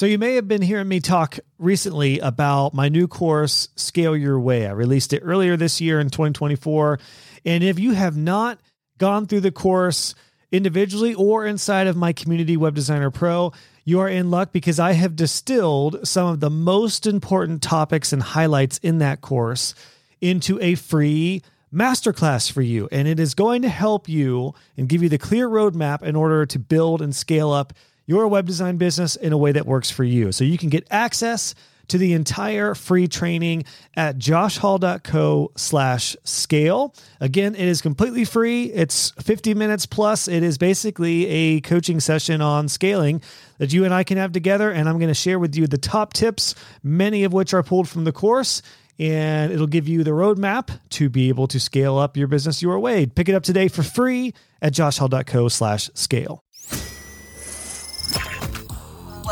So, you may have been hearing me talk recently about my new course, Scale Your Way. I released it earlier this year in 2024. And if you have not gone through the course individually or inside of my community, Web Designer Pro, you are in luck because I have distilled some of the most important topics and highlights in that course into a free masterclass for you. And it is going to help you and give you the clear roadmap in order to build and scale up your web design business in a way that works for you. So you can get access to the entire free training at joshhall.co slash scale. Again, it is completely free. It's 50 minutes plus. It is basically a coaching session on scaling that you and I can have together. And I'm going to share with you the top tips, many of which are pulled from the course. And it'll give you the roadmap to be able to scale up your business your way. Pick it up today for free at joshhall.co slash scale.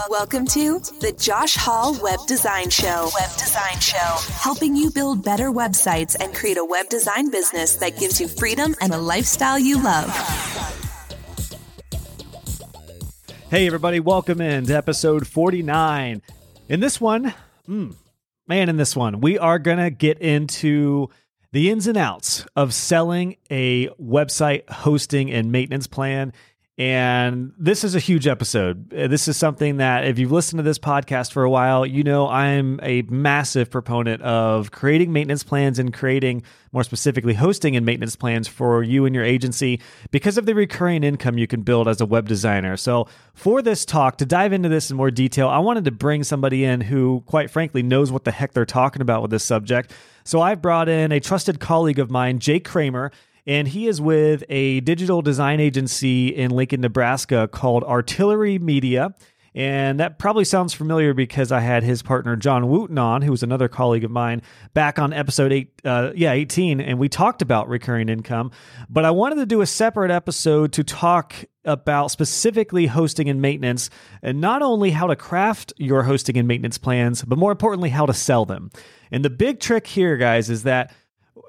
Welcome to the Josh Hall Web Design Show. Web Design Show. Helping you build better websites and create a web design business that gives you freedom and a lifestyle you love. Hey, everybody, welcome in to episode 49. In this one, mm, man, in this one, we are going to get into the ins and outs of selling a website hosting and maintenance plan and this is a huge episode. Uh, this is something that, if you've listened to this podcast for a while, you know I'm a massive proponent of creating maintenance plans and creating, more specifically, hosting and maintenance plans for you and your agency because of the recurring income you can build as a web designer. So, for this talk, to dive into this in more detail, I wanted to bring somebody in who, quite frankly, knows what the heck they're talking about with this subject. So, I've brought in a trusted colleague of mine, Jake Kramer and he is with a digital design agency in Lincoln, Nebraska called Artillery Media. And that probably sounds familiar because I had his partner John Wooten on, who was another colleague of mine, back on episode eight, uh, yeah, eighteen, and we talked about recurring income. But I wanted to do a separate episode to talk about specifically hosting and maintenance, and not only how to craft your hosting and maintenance plans, but more importantly, how to sell them. And the big trick here, guys, is that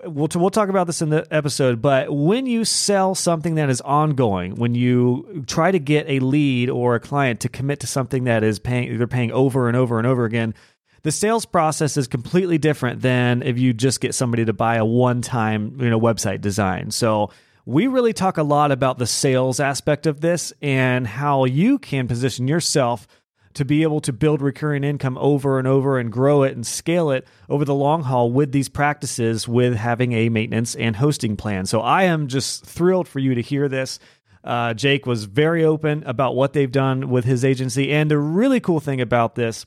we'll, we'll talk about this in the episode, but when you sell something that is ongoing, when you try to get a lead or a client to commit to something that is paying, they're paying over and over and over again, the sales process is completely different than if you just get somebody to buy a one-time, you know, website design. So we really talk a lot about the sales aspect of this and how you can position yourself to be able to build recurring income over and over and grow it and scale it over the long haul with these practices with having a maintenance and hosting plan. So I am just thrilled for you to hear this. Uh, Jake was very open about what they've done with his agency. And the really cool thing about this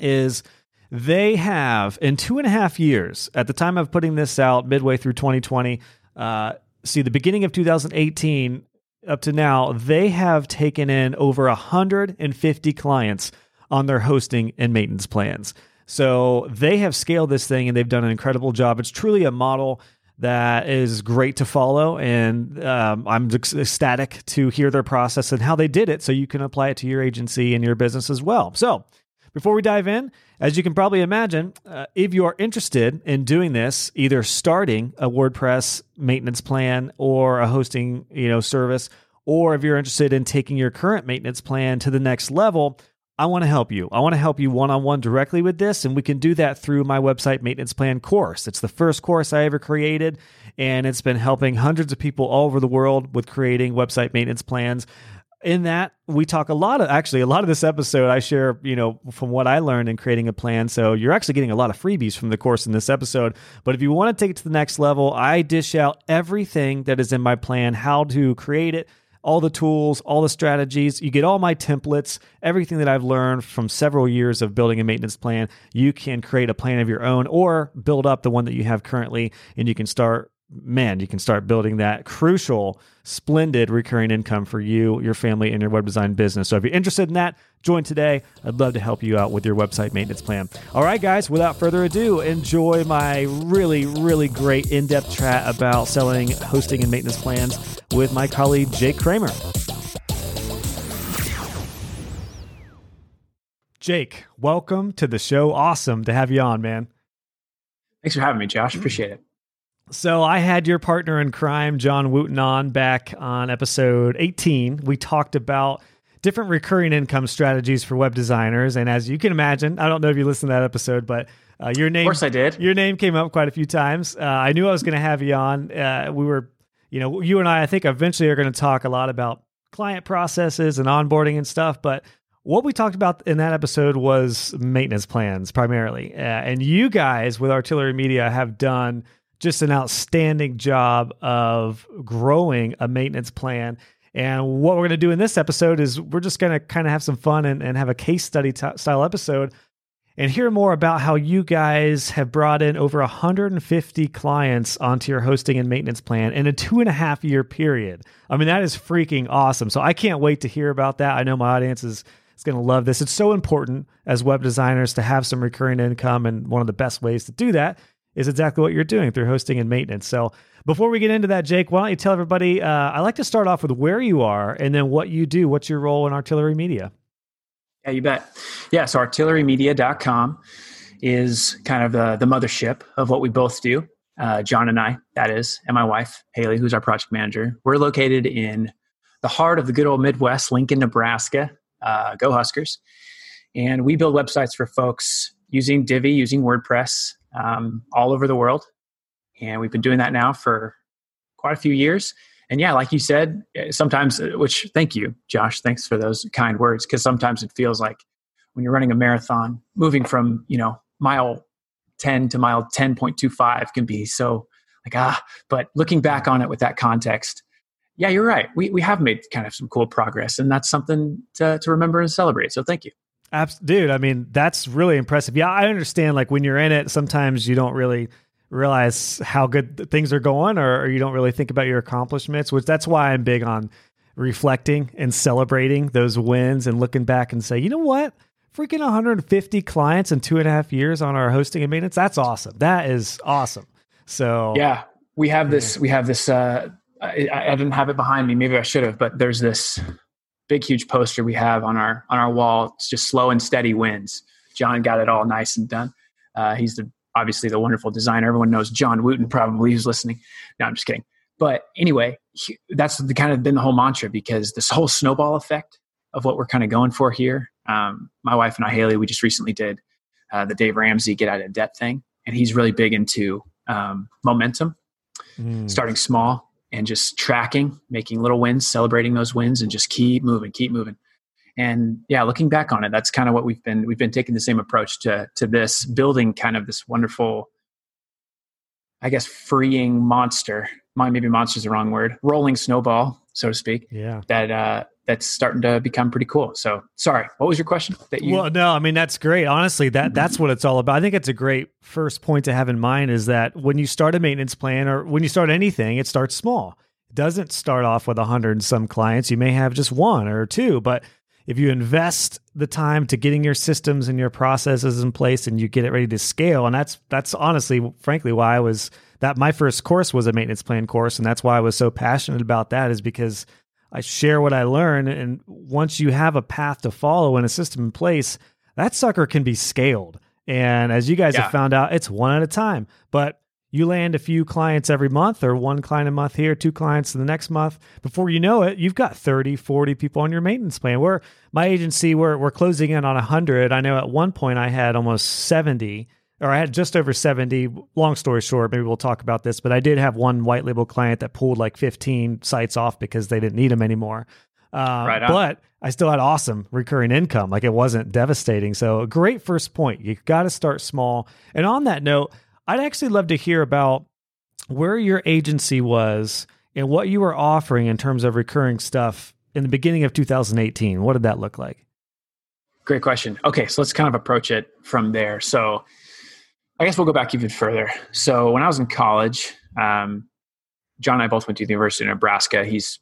is they have, in two and a half years, at the time of putting this out, midway through 2020, uh, see, the beginning of 2018, up to now, they have taken in over 150 clients on their hosting and maintenance plans. So they have scaled this thing and they've done an incredible job. It's truly a model that is great to follow. And um, I'm ecstatic to hear their process and how they did it so you can apply it to your agency and your business as well. So before we dive in, as you can probably imagine, uh, if you are interested in doing this, either starting a WordPress maintenance plan or a hosting, you know, service, or if you're interested in taking your current maintenance plan to the next level, I want to help you. I want to help you one on one directly with this, and we can do that through my website maintenance plan course. It's the first course I ever created, and it's been helping hundreds of people all over the world with creating website maintenance plans in that we talk a lot of actually a lot of this episode i share you know from what i learned in creating a plan. So you're actually getting a lot of freebies from the course in this episode. But if you want to take it to the next level i dish out everything that is in my plan how to create it all the tools all the strategies. You get all my templates everything that i've learned from several years of building a maintenance plan. You can create a plan of your own or build up the one that you have currently and you can start man, you can start building that crucial, splendid recurring income for you, your family, and your web design business. So if you're interested in that, join today. I'd love to help you out with your website maintenance plan. All right, guys, without further ado, enjoy my really, really great in depth chat about selling, hosting, and maintenance plans with my colleague, Jake Kramer. Jake, welcome to the show. Awesome to have you on, man. Thanks for having me, Josh. Appreciate it. So I had your partner in crime, John Wooten, on back on episode 18. We talked about different recurring income strategies for web designers. And as you can imagine, I don't know if you listened to that episode, but uh, your name, of course, I did. Your name came up quite a few times. Uh, I knew I was going to have you on. Uh, we were, you know, you and I, I think eventually are going to talk a lot about client processes and onboarding and stuff. But what we talked about in that episode was maintenance plans primarily. Uh, and you guys with Artillery Media have done just an outstanding job of growing a maintenance plan. And what we're going to do in this episode is we're just going to kind of have some fun and, and have a case study t- style episode and hear more about how you guys have brought in over 150 clients onto your hosting and maintenance plan in a two and a half year period. I mean, that is freaking awesome. So I can't wait to hear about that. I know my audience is, is going to love this. It's so important as web designers to have some recurring income. And one of the best ways to do that is exactly what you're doing through hosting and maintenance. So before we get into that, Jake, why don't you tell everybody? Uh, I like to start off with where you are and then what you do. What's your role in Artillery Media? Yeah, you bet. Yeah, so artillerymedia.com is kind of the, the mothership of what we both do. Uh, John and I, that is, and my wife, Haley, who's our project manager. We're located in the heart of the good old Midwest, Lincoln, Nebraska. Uh, go Huskers. And we build websites for folks using Divi, using WordPress um, all over the world. And we've been doing that now for quite a few years and yeah, like you said, eh, sometimes, uh, which thank you, Josh, thanks for those kind words, because sometimes it feels like when you're running a marathon, moving from, you know, mile 10 to mile 10.25 can be so like, ah, but looking back on it with that context, yeah, you're right. We, we have made kind of some cool progress, and that's something to, to remember and celebrate. So thank you. Abs- dude, I mean, that's really impressive. Yeah, I understand. Like when you're in it, sometimes you don't really realize how good things are going or, or you don't really think about your accomplishments which that's why i'm big on reflecting and celebrating those wins and looking back and say you know what freaking 150 clients in two and a half years on our hosting and maintenance that's awesome that is awesome so yeah we have this we have this uh I, I didn't have it behind me maybe i should have but there's this big huge poster we have on our on our wall it's just slow and steady wins john got it all nice and done uh, he's the obviously the wonderful designer. Everyone knows John Wooten probably who's listening. No, I'm just kidding. But anyway, that's the kind of been the whole mantra because this whole snowball effect of what we're kind of going for here. Um, my wife and I, Haley, we just recently did uh, the Dave Ramsey get out of debt thing, and he's really big into um, momentum, mm. starting small and just tracking, making little wins, celebrating those wins, and just keep moving, keep moving. And yeah looking back on it that's kind of what we've been we've been taking the same approach to to this building kind of this wonderful i guess freeing monster. Maybe monster is the wrong word. Rolling snowball so to speak yeah. that uh that's starting to become pretty cool. So sorry what was your question that you well no i mean that's great. Honestly that that's what it's all about. I think it's a great first point to have in mind is that when you start a maintenance plan or when you start anything it starts small. It doesn't start off with a hundred and some clients. You may have just one or two but if you invest the time to getting your systems and your processes in place and you get it ready to scale and that's that's honestly frankly why I was that my first course was a maintenance plan course and that's why I was so passionate about that is because I share what I learn and once you have a path to follow and a system in place that sucker can be scaled. And as you guys yeah. have found out it's one at a time. But you land a few clients every month or one client a month here two clients the next month. Before you know it you've got 30 40 people on your maintenance plan. We're my agency we're, we're closing in on 100 i know at one point i had almost 70 or i had just over 70 long story short maybe we'll talk about this but i did have one white label client that pulled like 15 sites off because they didn't need them anymore uh, right but i still had awesome recurring income like it wasn't devastating so great first point you got to start small and on that note I'd actually love to hear about where your agency was and what you were offering in terms of recurring stuff in the beginning of 2018. What did that look like? Great question. Okay, so let's kind of approach it from there. So I guess we'll go back even further. So when I was in college, um, John and I both went to the University of Nebraska. He's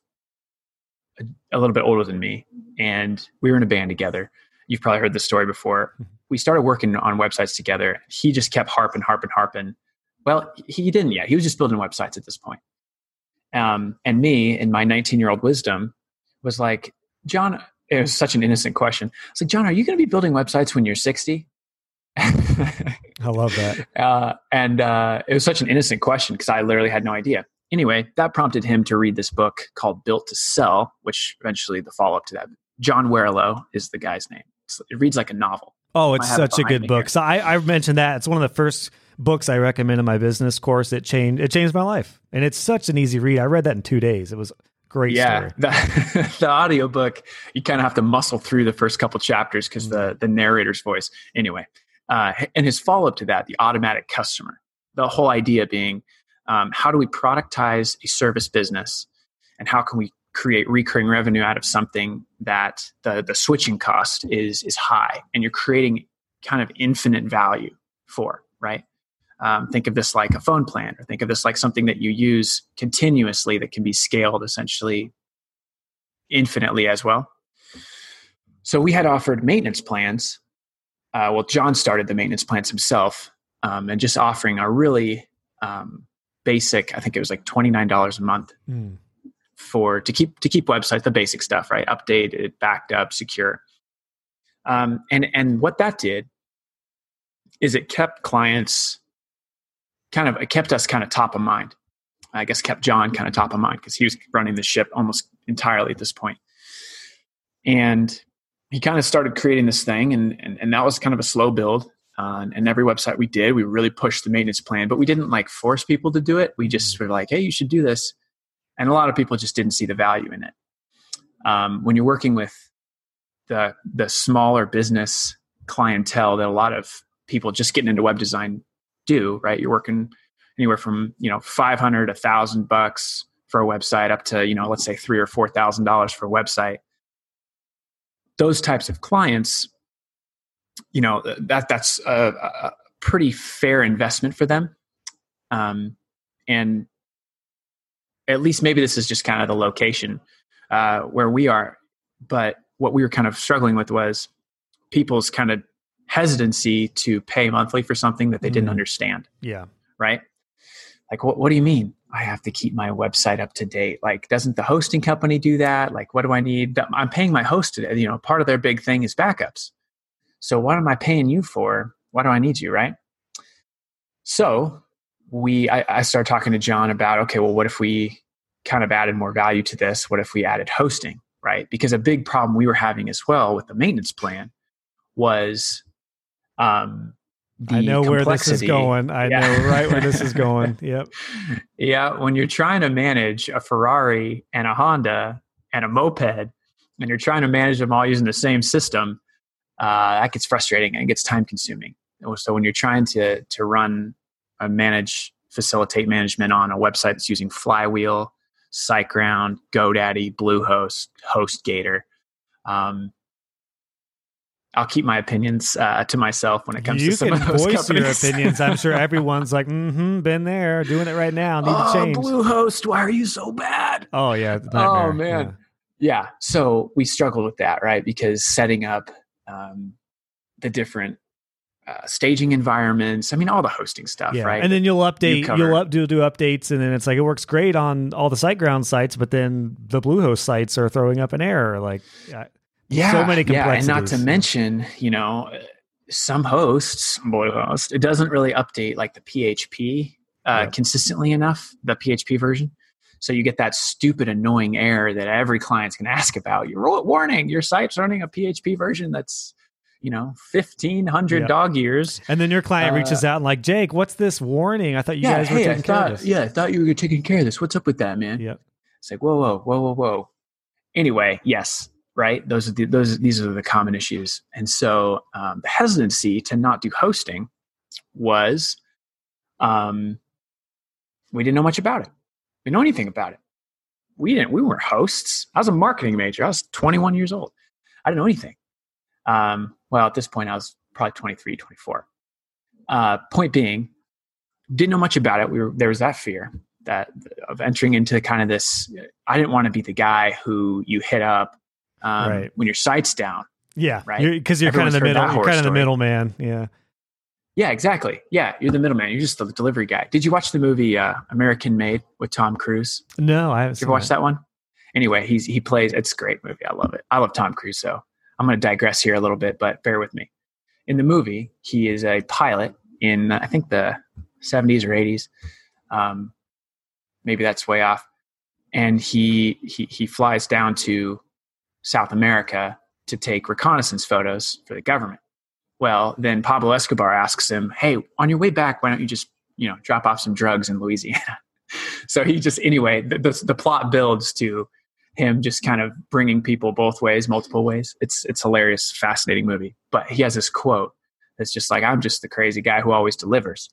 a, a, little bit older than me, and we were in a band together. You've probably heard this story before. Mm-hmm we started working on websites together. He just kept harping, harping, harping. Well, he didn't yet. He was just building websites at this point. Um, and me, in my 19 year old wisdom, was like, John, it was such an innocent question. I was like, John, are you going to be building websites when you're 60? I love that. Uh, and uh, it was such an innocent question because I literally had no idea. Anyway, that prompted him to read this book called Built to Sell, which eventually the follow up to that John Warrillow is the guy's name. It's, it reads like a novel. Oh, it's such a good book. Here. So I, I mentioned that it's one of the first books I recommend in my business course. It changed it changed my life, and it's such an easy read. I read that in two days. It was great. Yeah, the, the audiobook you kind of have to muscle through the first couple chapters because the the narrator's voice. Anyway, uh, and his follow up to that, the automatic customer. The whole idea being, um, how do we productize a service business, and how can we create recurring revenue out of something that the the switching cost is is high, and you're creating kind of infinite value for right um, think of this like a phone plan, or think of this like something that you use continuously that can be scaled essentially infinitely as well. So we had offered maintenance plans. Uh, well, John started the maintenance plans himself, um, and just offering a really um, basic. I think it was like twenty nine dollars a month mm. for to keep to keep websites the basic stuff right, updated, backed up, secure. Um, and and what that did is it kept clients kind of it kept us kind of top of mind. I guess kept John kind of top of mind because he was running the ship almost entirely at this point. And he kind of started creating this thing, and and, and that was kind of a slow build. Uh, and every website we did, we really pushed the maintenance plan, but we didn't like force people to do it. We just mm-hmm. were like, "Hey, you should do this," and a lot of people just didn't see the value in it. Um, when you're working with the the smaller business clientele that a lot of people just getting into web design do, right? You're working anywhere from, you know, 500, a thousand bucks for a website up to, you know, let's say three or $4,000 for a website. Those types of clients, you know, that that's a, a pretty fair investment for them. Um, and at least maybe this is just kind of the location uh, where we are. But what we were kind of struggling with was people's kind of hesitancy to pay monthly for something that they mm. didn't understand. Yeah. Right. Like, what, what do you mean? I have to keep my website up to date. Like, doesn't the hosting company do that? Like, what do I need? I'm paying my host today. You know, part of their big thing is backups. So, what am I paying you for? Why do I need you? Right. So, we, I, I started talking to John about, okay, well, what if we kind of added more value to this? What if we added hosting? Right. Because a big problem we were having as well with the maintenance plan was um, I know where this is going. I yeah. know right where this is going. Yep. Yeah. When you're trying to manage a Ferrari and a Honda and a moped, and you're trying to manage them all using the same system, uh, that gets frustrating and it gets time consuming. So when you're trying to to run a manage facilitate management on a website that's using Flywheel, SiteGround, GoDaddy, Bluehost, HostGator, um, I'll keep my opinions uh, to myself when it comes you to some of those voice companies. your opinions. I'm sure everyone's like, mm-hmm, been there, doing it right now. Need oh, to change. Bluehost, why are you so bad? Oh yeah. Oh man. Yeah. yeah. So we struggled with that, right? Because setting up um, the different uh, staging environments. I mean, all the hosting stuff, yeah. right? And then you'll update, you will up, do do updates, and then it's like it works great on all the SiteGround sites, but then the Bluehost sites are throwing up an error. Like, yeah, so many complexities. Yeah, and not to mention, you know, some hosts, Bluehost, it doesn't really update like the PHP uh, yep. consistently enough, the PHP version. So you get that stupid, annoying error that every client's going to ask about. Your warning, your site's running a PHP version that's you know, 1500 yep. dog years. And then your client uh, reaches out and like, Jake, what's this warning? I thought you yeah, guys were hey, taking I thought, care of this. Yeah, I thought you were taking care of this. What's up with that, man? Yep. It's like, whoa, whoa, whoa, whoa, whoa. Anyway, yes, right? Those are the, those these are the common issues, and so um, the hesitancy to not do hosting was, um, we didn't know much about it. We know anything about it. We didn't. We weren't hosts. I was a marketing major. I was 21 years old. I didn't know anything. Um, well, at this point, I was probably 23, 24. Uh, point being, didn't know much about it. We were there was that fear that of entering into kind of this. I didn't want to be the guy who you hit up um, right. when your site's down. Yeah, right. Because you're, you're kind of the middle. You're kind of the middleman. Yeah. Yeah, exactly. Yeah, you're the middleman. You're just the delivery guy. Did you watch the movie uh, American Made with Tom Cruise? No, I haven't. Did you ever watch that. that one? Anyway, he's he plays. It's a great movie. I love it. I love Tom Cruise. So I'm going to digress here a little bit, but bear with me. In the movie, he is a pilot in I think the 70s or 80s. Um, maybe that's way off. And he he he flies down to South America to take reconnaissance photos for the government. Well, then Pablo Escobar asks him, "Hey, on your way back, why don't you just you know drop off some drugs in Louisiana?" so he just anyway, the, the, the plot builds to him just kind of bringing people both ways, multiple ways. It's it's hilarious, fascinating movie. But he has this quote that's just like, "I'm just the crazy guy who always delivers."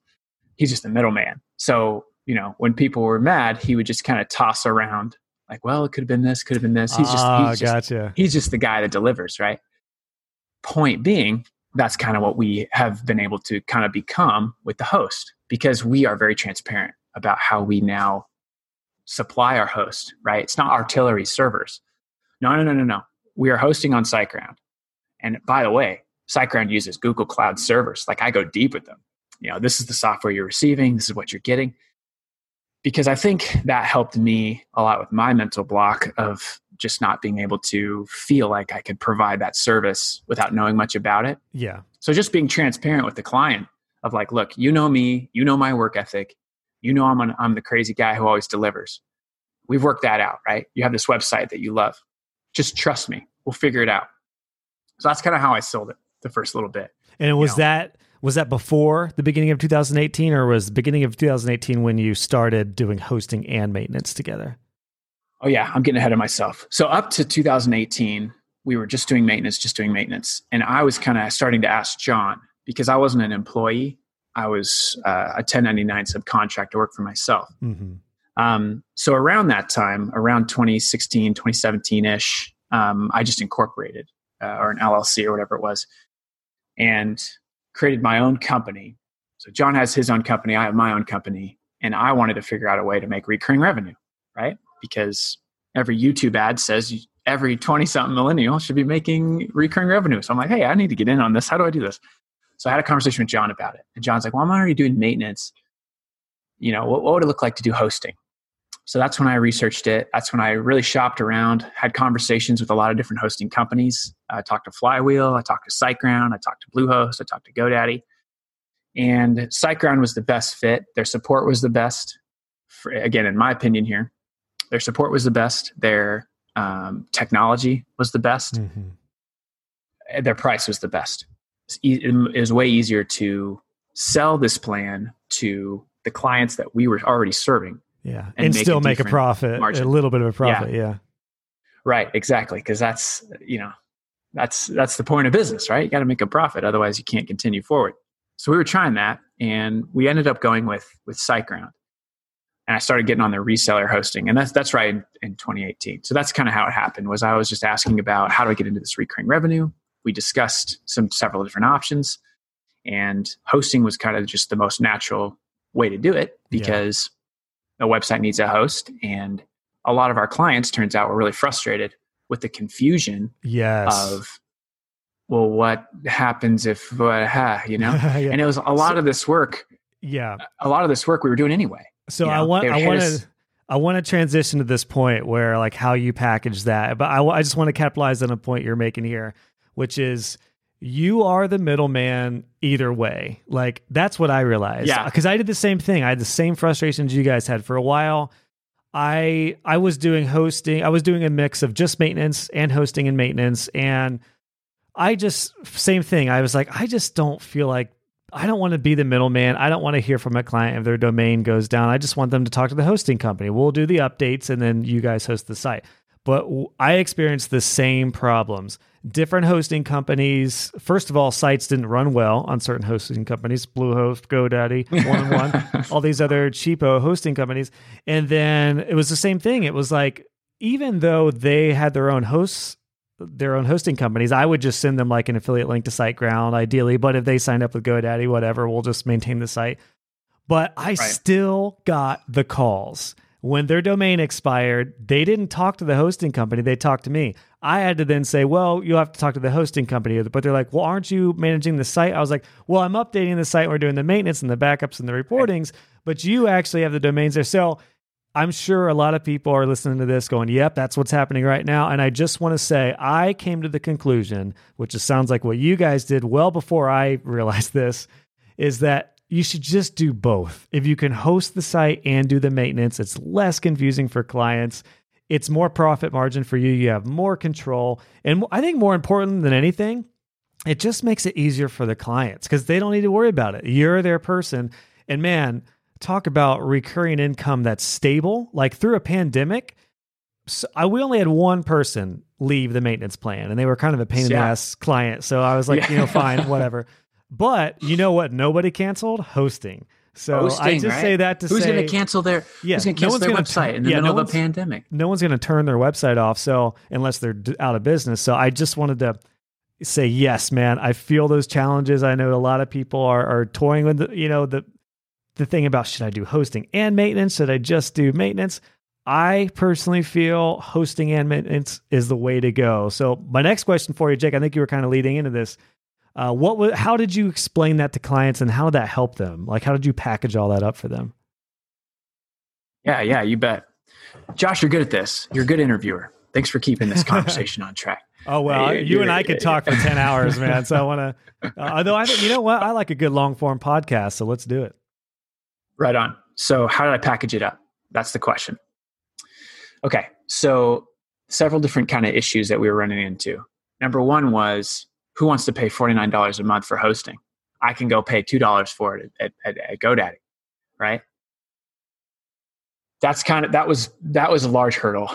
He's just the middleman. So you know, when people were mad, he would just kind of toss around like, "Well, it could have been this, could have been this." He's just, Ah, he's just gotcha. he's just the guy that delivers, right? Point being, that's kind of what we have been able to kind of become with the host because we are very transparent about how we now supply our host, right? It's not artillery servers. No, no, no, no, no. We are hosting on SiteGround. And by the way, SiteGround uses Google Cloud servers. Like I go deep with them. You know, this is the software you're receiving, this is what you're getting. Because I think that helped me a lot with my mental block of just not being able to feel like I could provide that service without knowing much about it. Yeah. So just being transparent with the client of like, look, you know me, you know my work ethic, you know I'm an, I'm the crazy guy who always delivers. We've worked that out, right? You have this website that you love. Just trust me. We'll figure it out. So that's kind of how I sold it the first little bit. And was know. that was that before the beginning of 2018 or was the beginning of 2018 when you started doing hosting and maintenance together? Oh yeah, I'm getting ahead of myself. So up to 2018, we were just doing maintenance, just doing maintenance, and I was kind of starting to ask John because I wasn't an employee. I was uh, a 1099 subcontractor, work for myself. Mm-hmm. Um, so around that time, around 2016, 2017 ish, um, I just incorporated uh, or an LLC or whatever it was, and created my own company. So John has his own company, I have my own company, and I wanted to figure out a way to make recurring revenue, right? Because every YouTube ad says every 20 something millennial should be making recurring revenue. So I'm like, hey, I need to get in on this. How do I do this? So I had a conversation with John about it. And John's like, well, I'm already doing maintenance. You know, what, what would it look like to do hosting? So that's when I researched it. That's when I really shopped around, had conversations with a lot of different hosting companies. I talked to Flywheel, I talked to SiteGround, I talked to Bluehost, I talked to GoDaddy. And SiteGround was the best fit. Their support was the best. For, again, in my opinion, here, their support was the best. Their um, technology was the best. Mm-hmm. Their price was the best. It was way easier to sell this plan to the clients that we were already serving Yeah. And And, make a still make a profit, margin. a little bit of a profit. Yeah. Right, exactly, because that's you know that's that's the point of business, right? You got to make a profit, otherwise you can't continue forward. So we were trying that, and we ended up going with with SiteGround, and I started getting on their reseller hosting, and that's that's right in, in 2018. So that's kind of how it happened. Was I was just asking about how do I get into this recurring revenue? We discussed some several different options, and hosting was kind of just the most natural way to do it Yeah. because a website needs a host and a lot of our clients turns out were really frustrated with the confusion Yes. of well what happens if uh, ha, you know yeah. and it was a lot of this work yeah. a lot of this work we were doing anyway So you I want I want to I want to transition to this point where like how you package that, but I, I just want to capitalize on a point you're making here, which is you are the middleman either way. Like that's what I realized. Yeah. because I did the same thing. I had the same frustrations you guys had for a while. I I was doing hosting. I was doing a mix of just maintenance and hosting and maintenance, and I just same thing. I was like, I just don't feel like I don't want to be the middleman. I don't want to hear from a client if their domain goes down. I just want them to talk to the hosting company. We'll do the updates and then you guys host the site. But I experienced the same problems. Different hosting companies. First of all, sites didn't run well on certain hosting companies, Bluehost, GoDaddy, One and One, all these other cheapo hosting companies. And then it was the same thing. It was like even though they had their own hosts their own hosting companies, I would just send them like an affiliate link to SiteGround, ideally. But if they signed up with GoDaddy, whatever, we'll just maintain the site. But I still got the calls when their domain expired. They didn't talk to the hosting company; they talked to me. I had to then say, "Well, you'll have to talk to the hosting company." But they're like, "Well, aren't you managing the site?" I was like, "Well, I'm updating the site. We're doing the maintenance and the backups and the reportings, but you actually have the domains there." So I'm sure a lot of people are listening to this going, yep, that's what's happening right now. And I just want to say, I came to the conclusion, which just sounds like what you guys did well before I realized this, is that you should just do both. If you can host the site and do the maintenance, it's less confusing for clients. it's more profit margin for you. You have more control. And I think more important than anything, it just makes it easier for the clients because they don't need to worry about it. You're their person. And man, talk about recurring income that's stable. Like through a pandemic, so I, we only had one person leave the maintenance plan, and they were kind of a pain in the ass client. So I was like, yeah. you know, fine, whatever. But you know what? Nobody canceled hosting. So hosting, I just right? say that to who's say going to cancel their yeah, who's going to cancel no their website in the yeah, middle no of a pandemic? No one's going to turn their website off. So unless they're out of business. So I just wanted to say yes, man. I feel those challenges. I know a lot of people are are toying with the, you know the the thing about should I do hosting and maintenance? Should I just do maintenance? I personally feel hosting and maintenance is the way to go. So my next question for you, Jake, I think you were kind of leading into this. Uh, what was, how did you explain that to clients and how did that help them? Like, how did you package all that up for them? Yeah, yeah, you bet. Josh, you're good at this. You're a good interviewer. Thanks for keeping this conversation on track. Oh well, you're, you and I could talk for ten hours, man. So I want to. Uh, although I think you know what, I like a good long form podcast. So let's do it. Right on. So how did I package it up? That's the question. Okay, so several different kind of issues that we were running into. Number one was who wants to pay $49 a month for hosting? I can go pay $2 for it at, at, at GoDaddy, right? That's kind of, that was, that was a large hurdle.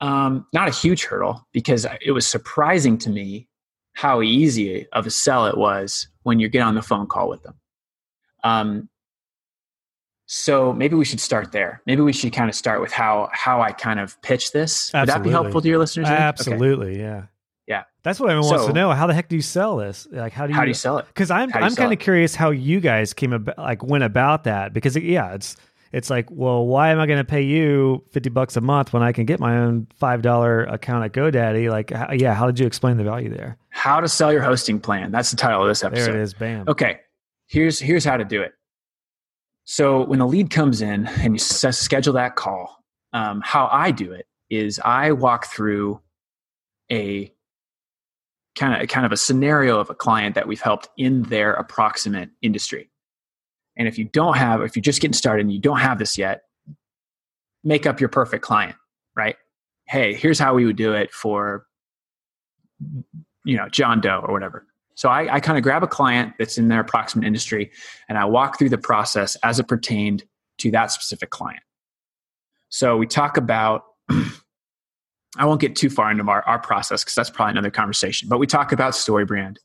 Um, not a huge hurdle because it was surprising to me how easy of a sell it was when you get on the phone call with them. Um, so maybe we should start there. Maybe we should kind of start with how how I kind of pitch this. Absolutely. Would that be helpful to your listeners? Absolutely, okay. yeah. Yeah. That's what everyone so, wants to know. How the heck do you sell this? Like, how do you, how do you sell it? Because I'm, I'm kind of curious how you guys came about, like, went about that. Because, yeah, it's, it's like, well, why am I going to pay you 50 bucks a month when I can get my own $5 account at GoDaddy? Like, how, yeah, how did you explain the value there? How to sell your hosting plan. That's the title of this episode. There it is. Bam. Okay. Here's, here's how to do it. So when the lead comes in and you s- schedule that call, um, how I do it is I walk through a kind of kind of a scenario of a client that we've helped in their approximate industry. And if you don't have, if you're just getting started and you don't have this yet, make up your perfect client, right? Hey, here's how we would do it for, you know, John Doe or whatever. So I, I kind of grab a client that's in their approximate industry and I walk through the process as it pertained to that specific client. So we talk about, I won't get too far into our, our process because that's probably another conversation, but we talk about StoryBrand.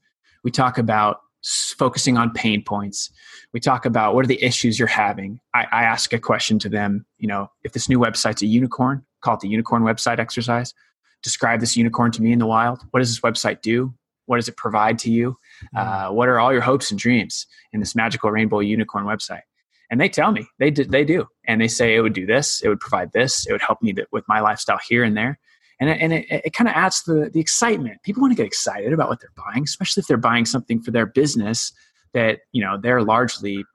We talk about focusing on pain points. We talk about what are the issues you're having. I, I ask a question to them, you know, if this new website's a unicorn, call it the unicorn website exercise. Describe this unicorn to me in the wild. What does this website do? What does it provide to you? Mm-hmm. Uh, what are all your hopes and dreams in this magical rainbow unicorn website? And they tell me they do, they do, and they say it would do this, it would provide this, it would help me with my lifestyle here and there, and it, and it, it kind of adds the the excitement. People want to get excited about what they're buying, especially if they're buying something for their business that you know they're largely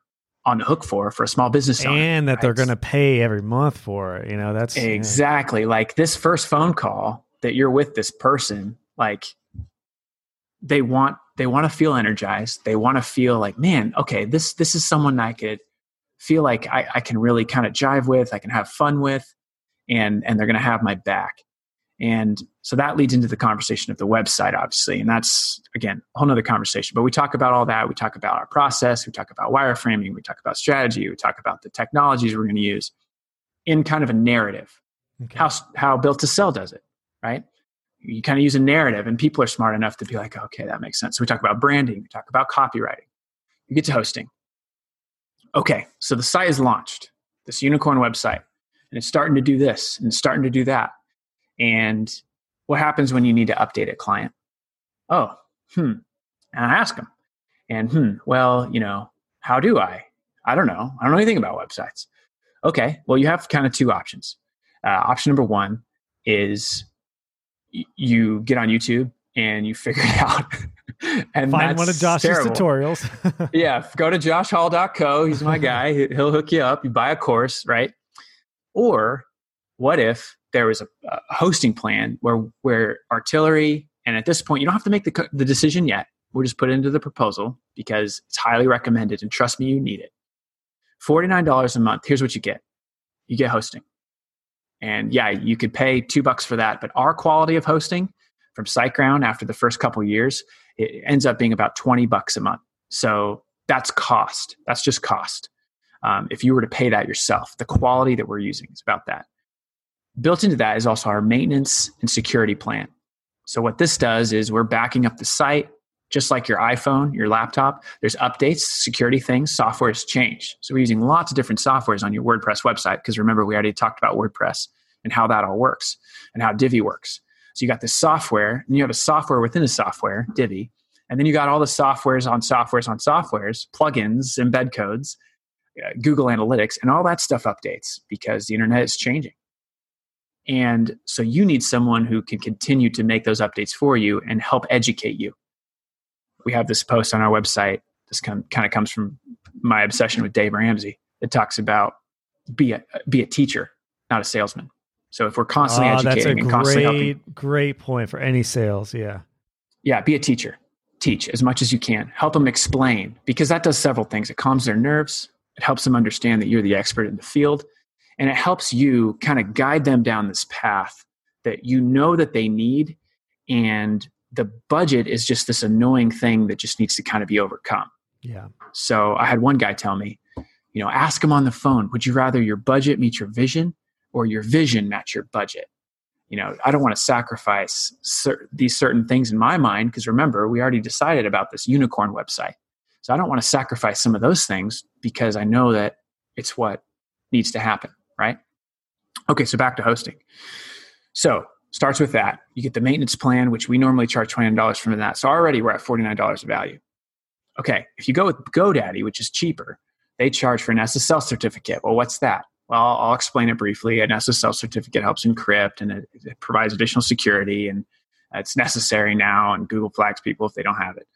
on the hook for for a small business owner, and that right? they're going to pay every month for it. You know, that's exactly yeah. like this first phone call that you're with this person. Like they want they want to feel energized they want to feel like man okay this this is someone i could feel like i, I can really kind of jive with i can have fun with and and they're going to have my back and so that leads into the conversation of the website obviously. And that's again a whole nother conversation. But we talk about all that. We talk about our process. We talk about wireframing. We talk about strategy. We talk about the technologies we're going to use in kind of a narrative. Okay. how how built to sell does it right? You kind of use a narrative and people are smart enough to be like okay that makes sense. So we talk about branding. We talk about copywriting. You get to hosting. Okay so the site is launched this unicorn website and it's starting to do this and it's starting to do that and what happens when you need to update a client oh hmm and i ask them and hmm well you know how do i i don't know i don't know anything about websites okay well you have kind of two options uh, option number one is you get on YouTube and you figure it out. and find one of Josh's terrible. tutorials. yeah, go to joshhall.co. He's my guy. He'll hook you up. You buy a course, right? Or what if there was a, a hosting plan where where artillery and at this point you don't have to make the the decision yet. We'll just put it into the proposal because it's highly recommended and trust me, you need it. $49 a month. Here's what you get. You get hosting. And yeah, you could pay two bucks for that, but our quality of hosting from SiteGround after the first couple years, it ends up being about 20 bucks a month. So that's cost. That's just cost. Um, if you were to pay that yourself, the quality that we're using is about that. Built into that is also our maintenance and security plan. So what this does is we're backing up the site just like your iPhone, your laptop, there's updates, security things, software has changed. So we're using lots of different softwares on your WordPress website because remember, we already talked about WordPress and how that all works and how Divi works. So you got this software, and you have a software within a software, Divi, and then you got all the softwares on softwares on softwares, plugins, embed codes, uh, Google Analytics, and all that stuff updates because the internet is changing. And so you need someone who can continue to make those updates for you and help educate you we have this post on our website. This kind of, comes from my obsession with Dave Ramsey. It talks about be a be a teacher, not a salesman. So if we're constantly oh, educating and constantly helping, great point for any sales. Yeah, yeah, be a teacher. Teach as much as you can. Help them explain because that does several things. It calms their nerves. It helps them understand that you're the expert in the field, and it helps you kind of guide them down this path that you know that they need and the budget is just this annoying thing that just needs to kind of be overcome. Yeah. So I had one guy tell me, you know, ask him on the phone, would you rather your budget meet your vision or your vision match your budget? You know, I don't want to sacrifice cer- these certain things in my mind because remember, we already decided about this unicorn website. So I don't want to sacrifice some of those things because I know that it's what needs to happen, right? Okay, so back to hosting. So starts with that. You get the maintenance plan, which we normally charge $29 from that. So already we're at $49 of value. Okay, if you go with GoDaddy, which is cheaper, they charge for an SSL certificate. Well, what's that? Well, I'll explain it briefly. An SSL certificate helps encrypt and it, it provides additional security, and it's necessary now. And Google flags people if they don't have it.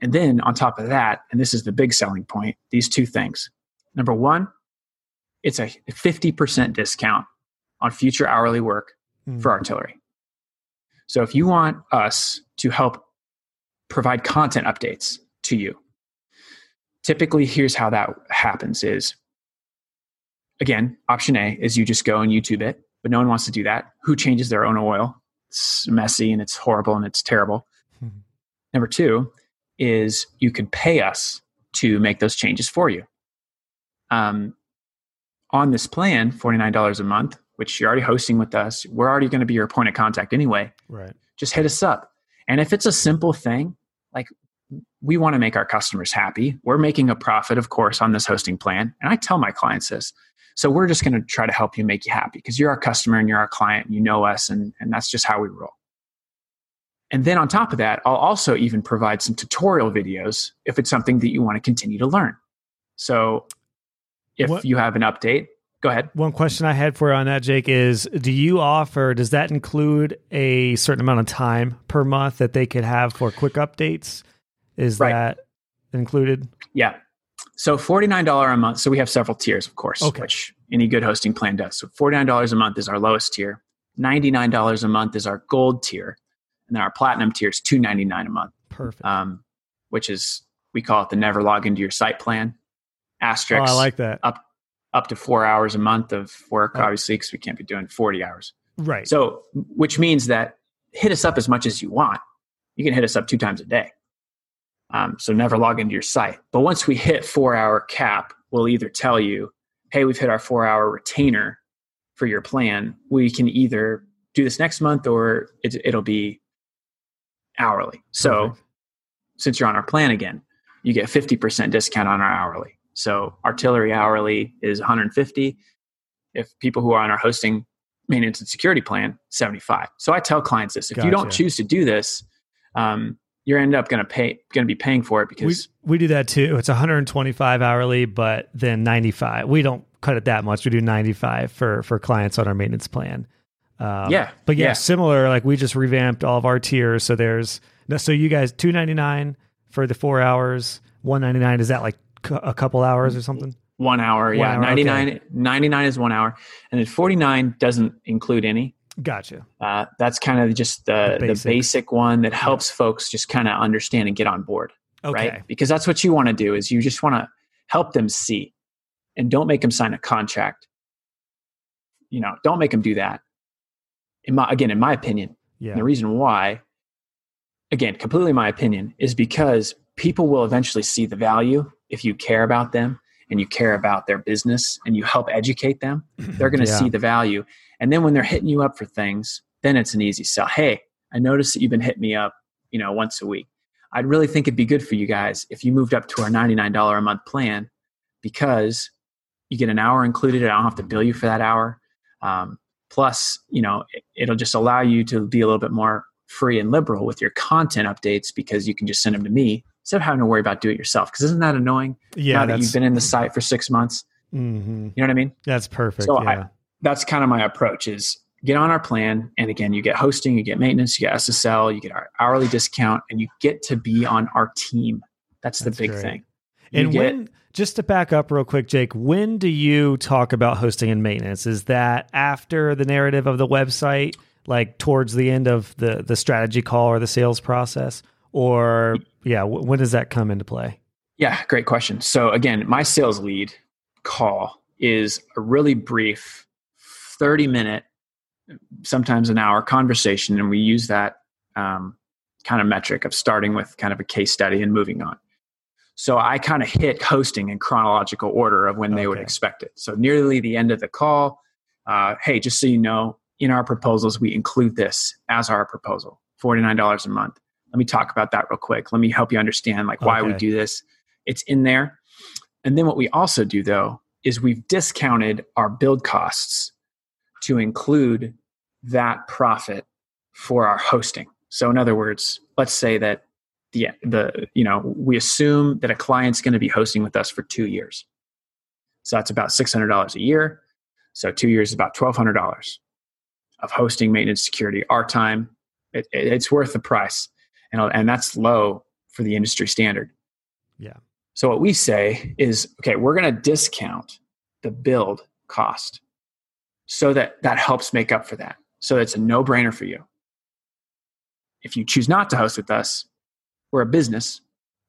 And then on top of that, and this is the big selling point, these two things. Number one, it's a 50% discount on future hourly work mm. for artillery. So if you want us to help provide content updates to you, typically here's how that happens is again, option A is you just go and YouTube it, but no one wants to do that. Who changes their own oil? It's messy and it's horrible and it's terrible. Mm-hmm. Number two is you could pay us to make those changes for you. Um, on this plan, $49 a month, which you're already hosting with us, we're already going to be your point of contact anyway. Right. Just hit us up. And if it's a simple thing, like we want to make our customers happy. We're making a profit, of course, on this hosting plan. And I tell my clients this. So we're just going to try to help you make you happy because you're our customer and you're our client and you know us, and, and that's just how we roll. And then on top of that, I'll also even provide some tutorial videos if it's something that you want to continue to learn. So if what? you have an update, Go ahead. One question I had for you on that, Jake, is do you offer, does that include a certain amount of time per month that they could have for quick updates? Is right. that included? Yeah. So $49 a month. So we have several tiers, of course, okay. which any good hosting plan does. So $49 a month is our lowest tier. $99 a month is our gold tier. And then our platinum tier is $299 a month. Perfect. Um, which is, we call it the never log into your site plan. Asterisk. Oh, I like that. Up up to four hours a month of work, oh. obviously, because we can't be doing 40 hours. Right. So, which means that hit us up as much as you want. You can hit us up two times a day. Um, so never log into your site. But once we hit four hour cap, we'll either tell you, hey, we've hit our four hour retainer for your plan. We can either do this next month or it, will be hourly. So Perfect. since you're on our plan again, you get 50% discount on our hourly. So artillery hourly is 150. If people who are on our hosting maintenance and security plan, 75. So I tell clients this: if gotcha. you don't choose to do this, um, you're end up going to pay going to be paying for it because we, we do that too. It's 125 hourly, but then 95. We don't cut it that much. We do 95 for for clients on our maintenance plan. Um, yeah, but yeah, yeah, similar. Like we just revamped all of our tiers. So there's so you guys 299 for the four hours. 199 is that like a couple hours or something? One hour, one yeah. Hour, 99, okay. 99 is one hour. And then 49 doesn't include any. Gotcha. Uh, that's kind of just the, the, basic. the basic one that helps folks just kind of understand and get on board. Okay. Right? Because that's what you want to do is you just want to help them see and don't make them sign a contract. you know, don't make them do that. In my again, in my opinion, Yeah. the reason why, again, completely my opinion, is because people will eventually see the value if you care about them and you care about their business and you help educate them. They're going to Yeah. see the value. And then when they're hitting you up for things, then it's an easy sell. Hey, I noticed that you've been hitting me up, you know, once a week. I'd really think it'd be good for you guys if you moved up to our $99 a month plan because you get an hour included. I don't have to bill you for that hour. Um, plus, you know, it, it'll just allow you to be a little bit more free and liberal with your content updates because you can just send them to me instead of having to worry about do it yourself. Because isn't that annoying? yeah, now that you've been in the site for six months, mhm. you know what I mean? that's perfect. So yeah. That's kind of my approach is get on our plan. And again, you get hosting, you get maintenance, you get SSL, you get our hourly discount, and you get to be on our team. That's the That's big great. thing. You And get- when, just to back up real quick, Jake, when do you talk about hosting and maintenance? Is that after the narrative of the website, like towards the end of the the strategy call or the sales process, or yeah, w- when does that come into play? Yeah, great question. So again, my sales lead call is a really brief 30 minute, sometimes an hour conversation. And we use that um, kind of metric of starting with kind of a case study and moving on. So I kind of hit hosting in chronological order of when they would expect it. So nearly the end of the call, uh, hey, just so you know, in our proposals, we include this as our proposal, $49 a month. Let me talk about that real quick. Let me help you understand like why we do this. It's in there. And then what we also do though is we've discounted our build costs to include that profit for our hosting. So in other words, let's say that the the you know, we assume that a client's going to be hosting with us for 2 years. So that's about $600 a year. So 2 years is about $1200 of hosting, maintenance, security, our time. It, it- it's worth the price. And and that's low for the industry standard. Yeah. So what we say is, okay, we're going to discount the build cost so that that helps make up for that. So it's a no-brainer for you. If you choose not to host with us, we're a business.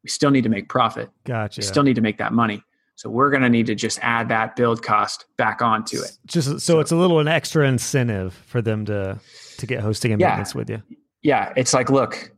We still need to make profit. Gotcha. We still need to make that money. So we're going to need to just add that build cost back onto it. Just so, So- it's a little an extra incentive for them to to get hosting and Yeah. maintenance with you. Yeah, it's like, look,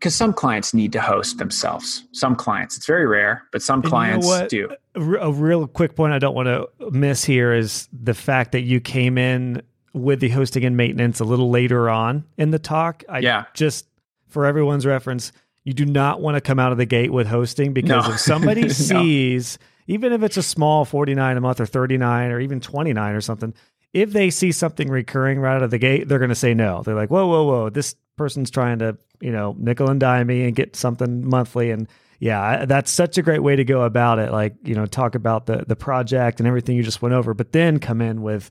because some clients need to host themselves. Some clients, it's very rare, but some And you know clients do. A a real quick point I don't want to miss here is the fact that you came in with the hosting and maintenance a little later on in the talk. I Yeah. just for everyone's reference, you do not want to come out of the gate with hosting because No. if somebody No. sees, even if it's a small 49 a month or 39 or even 29 or something, if they see something recurring right out of the gate, they're going to say no. They're like, whoa, whoa, whoa, this person's trying to, you know, nickel and dime me and get something monthly. And yeah, that's such a great way to go about it. Like, you know, talk about the the project and everything you just went over, but then come in with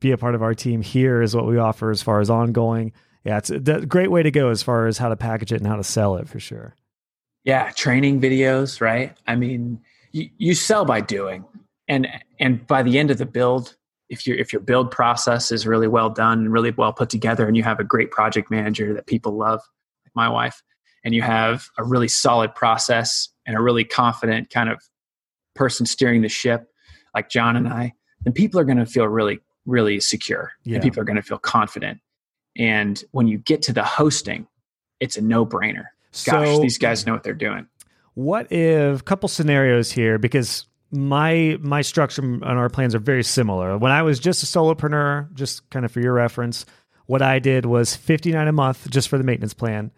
be a part of our team. Here is what we offer as far as ongoing. Yeah, it's a great way to go as far as how to package it and how to sell it for sure. yeah training videos right i mean you, you sell by doing and and by the end of the build if your if your build process is really well done and really well put together and you have a great project manager that people love like my wife and you have a really solid process and a really confident kind of person steering the ship like john and i then people are going to feel really really secure Yeah. and people are going to feel confident. And when you get to the hosting it's a no-brainer. Gosh so these guys know what they're doing. What if couple scenarios here because my my structure and our plans are very similar. When I was just a solopreneur, just kind of for your reference, what I did was 59 a month just for the maintenance plan.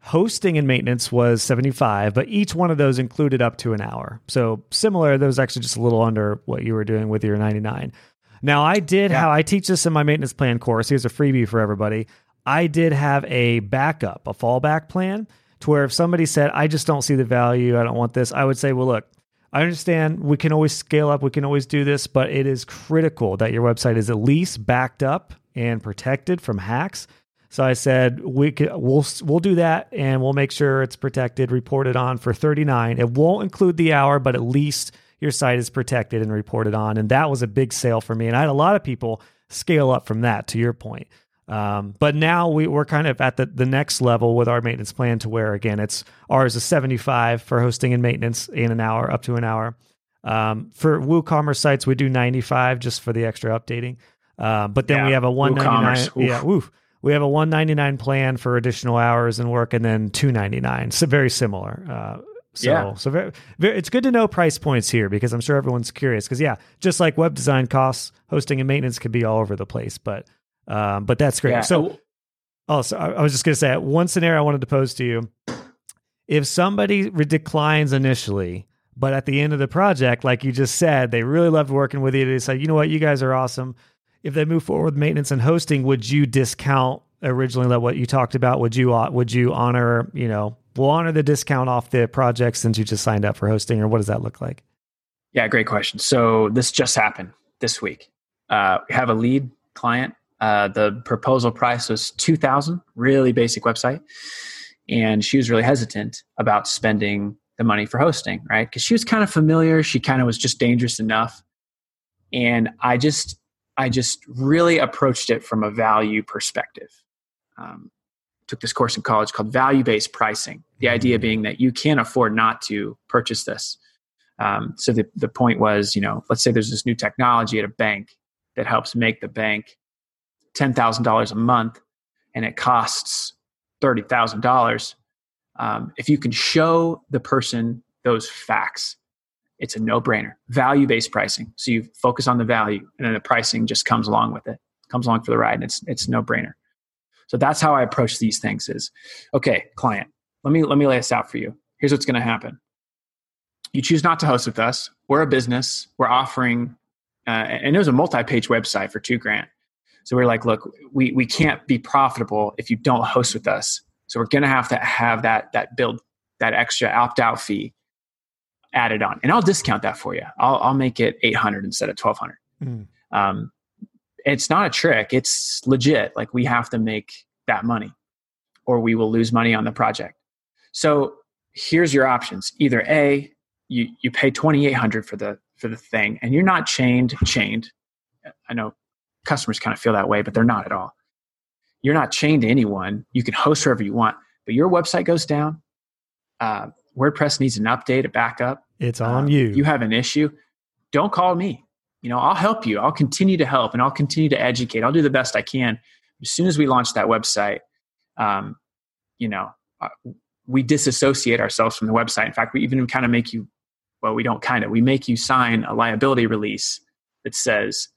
Hosting and maintenance was 75, but each one of those included up to an hour. So similar, that was actually just a little under what you were doing with your 99. Now I did Yeah. how I teach this in my maintenance plan course. Here's a freebie for everybody. I did have a backup, a fallback plan to where if somebody said, I just don't see the value, I don't want this, I would say, well, look, I understand we can always scale up, we can always do this, but it is critical that your website is at least backed up and protected from hacks. So I said we could we'll we'll do that and we'll make sure it's protected, reported on for 39. It won't include the hour, but at least your site is protected and reported on. And that was a big sale for me. And I had a lot of people scale up from that to your point. Um, but now we, we're kind of at the, the next level with our maintenance plan to where again it's ours is 75 for hosting and maintenance in an hour up to an hour. Um, for WooCommerce sites, we do 95 just for the extra updating. Uh, but then Yeah. we have a one ninety nine. Oof. Yeah, oof. We have a one ninety nine plan for additional hours and work, and then two ninety nine. So very similar. Uh, so Yeah. so very, very it's good to know price points here because I'm sure everyone's curious. Because yeah, just like web design costs, hosting and maintenance could be all over the place. But um, but that's great. Yeah. So also, I I was just going to say one scenario I wanted to pose to you. If somebody re- declines initially, but at the end of the project, like you just said, they really loved working with you. They said, you know what, you guys are awesome. If they move forward with maintenance and hosting, would you discount originally what you talked about? Would you uh, would you honor you know we'll honor the discount off the project since you just signed up for hosting, or what does that look like? Yeah, great question. So this just happened this week. Uh, we have a lead client. Uh, the proposal price was two thousand, really basic website, and she was really hesitant about spending the money for hosting, right? Because she was kind of familiar. She kind of was just dangerous enough, and I just, I just really approached it from a value perspective. Um, took this course in college called value based pricing. The idea being that you can't afford not to purchase this. Um, so the, the point was, you know, let's say there's this new technology at a bank that helps make the bank $10,000 a month and it costs $30,000. Um, if you can show the person those facts, it's a no brainer. Value based pricing. So you focus on the value and then the pricing just comes along with it, comes along for the ride and it's, it's no brainer. So that's how I approach these things is, okay, client, let me, let me lay this out for you. Here's what's going to happen you choose not to host with us. We're a business. We're offering, uh, and it was a multi-page website for two grand. So we're like, look, we we can't be profitable if you don't host with us. So we're gonna have to have that that build that extra opt-out fee added on, and I'll discount that for you. I'll I'll make it eight hundred instead of twelve hundred. Mm. Um, it's not a trick. It's legit. Like we have to make that money, or we will lose money on the project. So here's your options: either a you you pay 2800 for the for the thing and you're not chained chained i know customers kind of feel that way but they're not at all. You're not chained to anyone. You can host wherever you want but your website goes down uh, wordpress needs an update a backup. It's on uh, you. you have an issue don't call me. You know i'll help you. I'll continue to help and i'll continue to educate. I'll do the best i can. As soon as we launch that website um, you know uh, we disassociate ourselves from the website. In fact we even kind of make you well, we don't kind of. We make you sign a liability release that says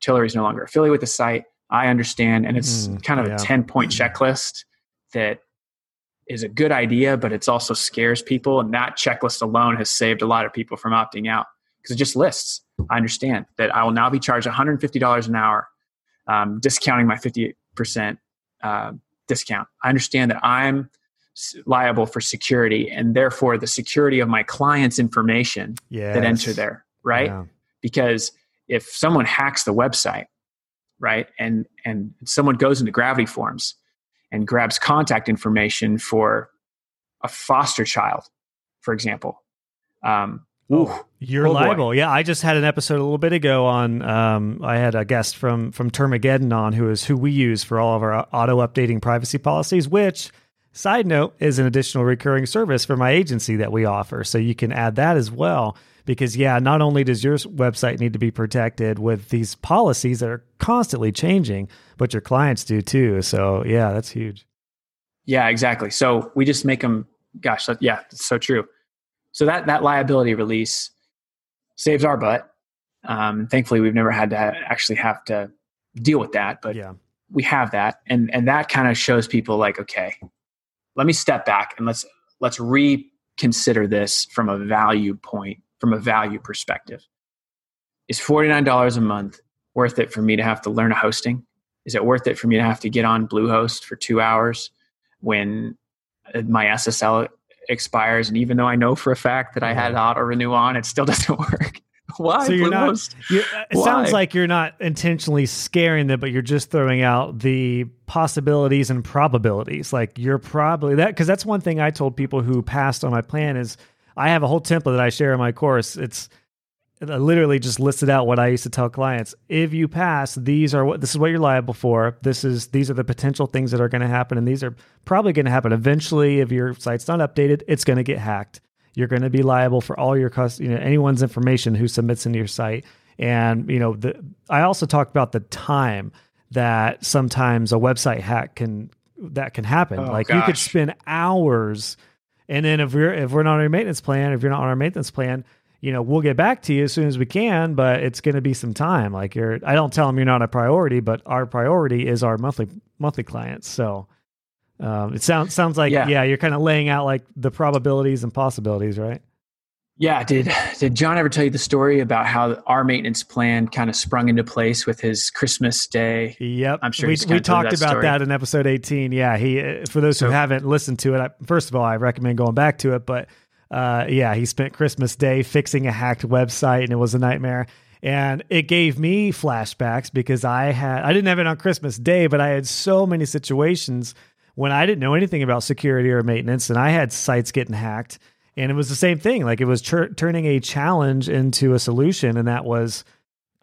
Artillery is no longer affiliated with the site. I understand, and it's Mm, kind of yeah. a ten point checklist that is a good idea, but it's also scares people. And that checklist alone has saved a lot of people from opting out because it just lists. I understand that I will now be charged $150 an hour, um, discounting my 50% uh, discount. I understand that I'm liable for security and therefore the security of my client's information yes. that enter there, right? Yeah. Because if someone hacks the website, right, and and someone goes into Gravity Forms and grabs contact information for a foster child, for example, um, ooh, You're Oh, boy. liable. Yeah, I just had an episode a little bit ago on. Um, I had a guest from from Termageddon on, who is who we use for all of our auto updating privacy policies. Which, side note, is an additional recurring service for my agency that we offer. So you can add that as well. Because yeah, not only does your website need to be protected with these policies that are constantly changing, but your clients do too. So yeah, that's huge. Yeah, exactly. So we just make them. Gosh, that, yeah, it's so true. So that that liability release saves our butt. Um, thankfully, we've never had to ha- actually have to deal with that, but yeah, we have that, and and that kind of shows people like, okay, let me step back and let's let's reconsider this from a value point, from a value perspective. Is forty nine dollars a month worth it for me to have to learn a hosting? Is it worth it for me to have to get on Bluehost for two hours when uh, my SSL expires? And even though I know for a fact that I had auto renew on, it still doesn't work. Why? So you're not- Bluehost? You, it sounds like you're not intentionally scaring them, but you're just throwing out the possibilities and probabilities. Like you're probably that because that's one thing I told people who passed on my plan is I have a whole template that I share in my course. It's I literally just listed out what I used to tell clients. If you pass, these are what this is what you're liable for. This is these are the potential things that are going to happen, and these are probably going to happen eventually. If your site's not updated, it's going to get hacked. You're going to be liable for all your you know anyone's information who submits into your site. And you know, the I also talked about the time that sometimes a website hack can that can happen. Oh, like you could spend hours, and then if we're if we're not on our maintenance plan, if you're not on our maintenance plan, you know, we'll get back to you as soon as we can, but it's going to be some time. Like you're, I don't tell them you're not a priority, but our priority is our monthly monthly clients. So um, it sounds sounds like yeah, Yeah. you're kind of laying out like the probabilities and possibilities, right? Yeah, did did John ever tell you the story about how our maintenance plan kind of sprung into place with his Christmas day? Yep, I'm sure we we talked that about story. that in episode 18. Yeah, he uh, for those who haven't listened to it, I, first of all, I recommend going back to it. But uh, yeah, he spent Christmas Day fixing a hacked website, and it was a nightmare. And it gave me flashbacks because I had I didn't have it on Christmas Day, but I had so many situations when I didn't know anything about security or maintenance, and I had sites getting hacked. And it was the same thing. Like it was tur turning a challenge into a solution, and that was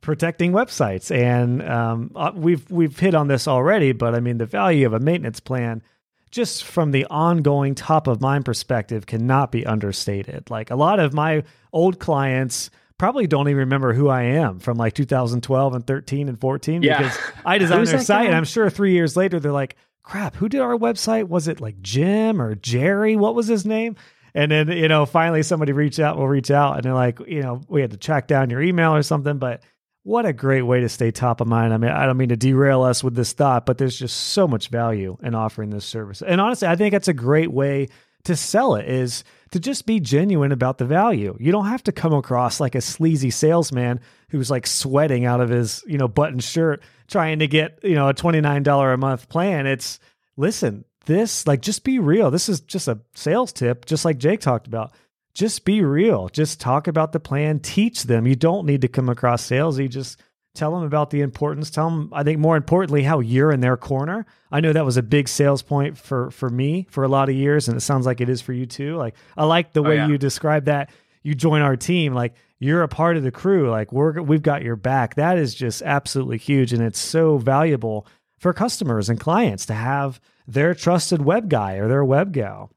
protecting websites. And um, uh, we've we've hit on this already, but I mean the value of a maintenance plan, just from the ongoing top of mind perspective, cannot be understated. Like a lot of my old clients probably don't even remember who I am from like 2012 and 13 and 14 Yeah. because I designed their site, and? I'm sure three years later they're like, "Crap, who did our website? Was it like Jim or Jerry? What was his name?" And then, you know, finally somebody reach out will reach out and they're like, you know, we had to track down your email or something. But what a great way to stay top of mind. I mean, I don't mean to derail us with this thought, but there's just so much value in offering this service. And honestly, I think that's a great way to sell it is to just be genuine about the value. You don't have to come across like a sleazy salesman who's like sweating out of his, you know, button shirt trying to get, you know, a $29 a month plan. It's listen, this like just be real. This is just a sales tip, just like Jake talked about. Just be real. Just talk about the plan. Teach them. You don't need to come across salesy. Just tell them about the importance. Tell them, I think more importantly, how you're in their corner. I know that was a big sales point for for me for a lot of years, and it sounds like it is for you too. Like I like the Oh, way yeah. you describe that. You join our team, like you're a part of the crew. Like we're we've got your back. That is just absolutely huge, and it's so valuable for customers and clients to have their trusted web guy or their web gal.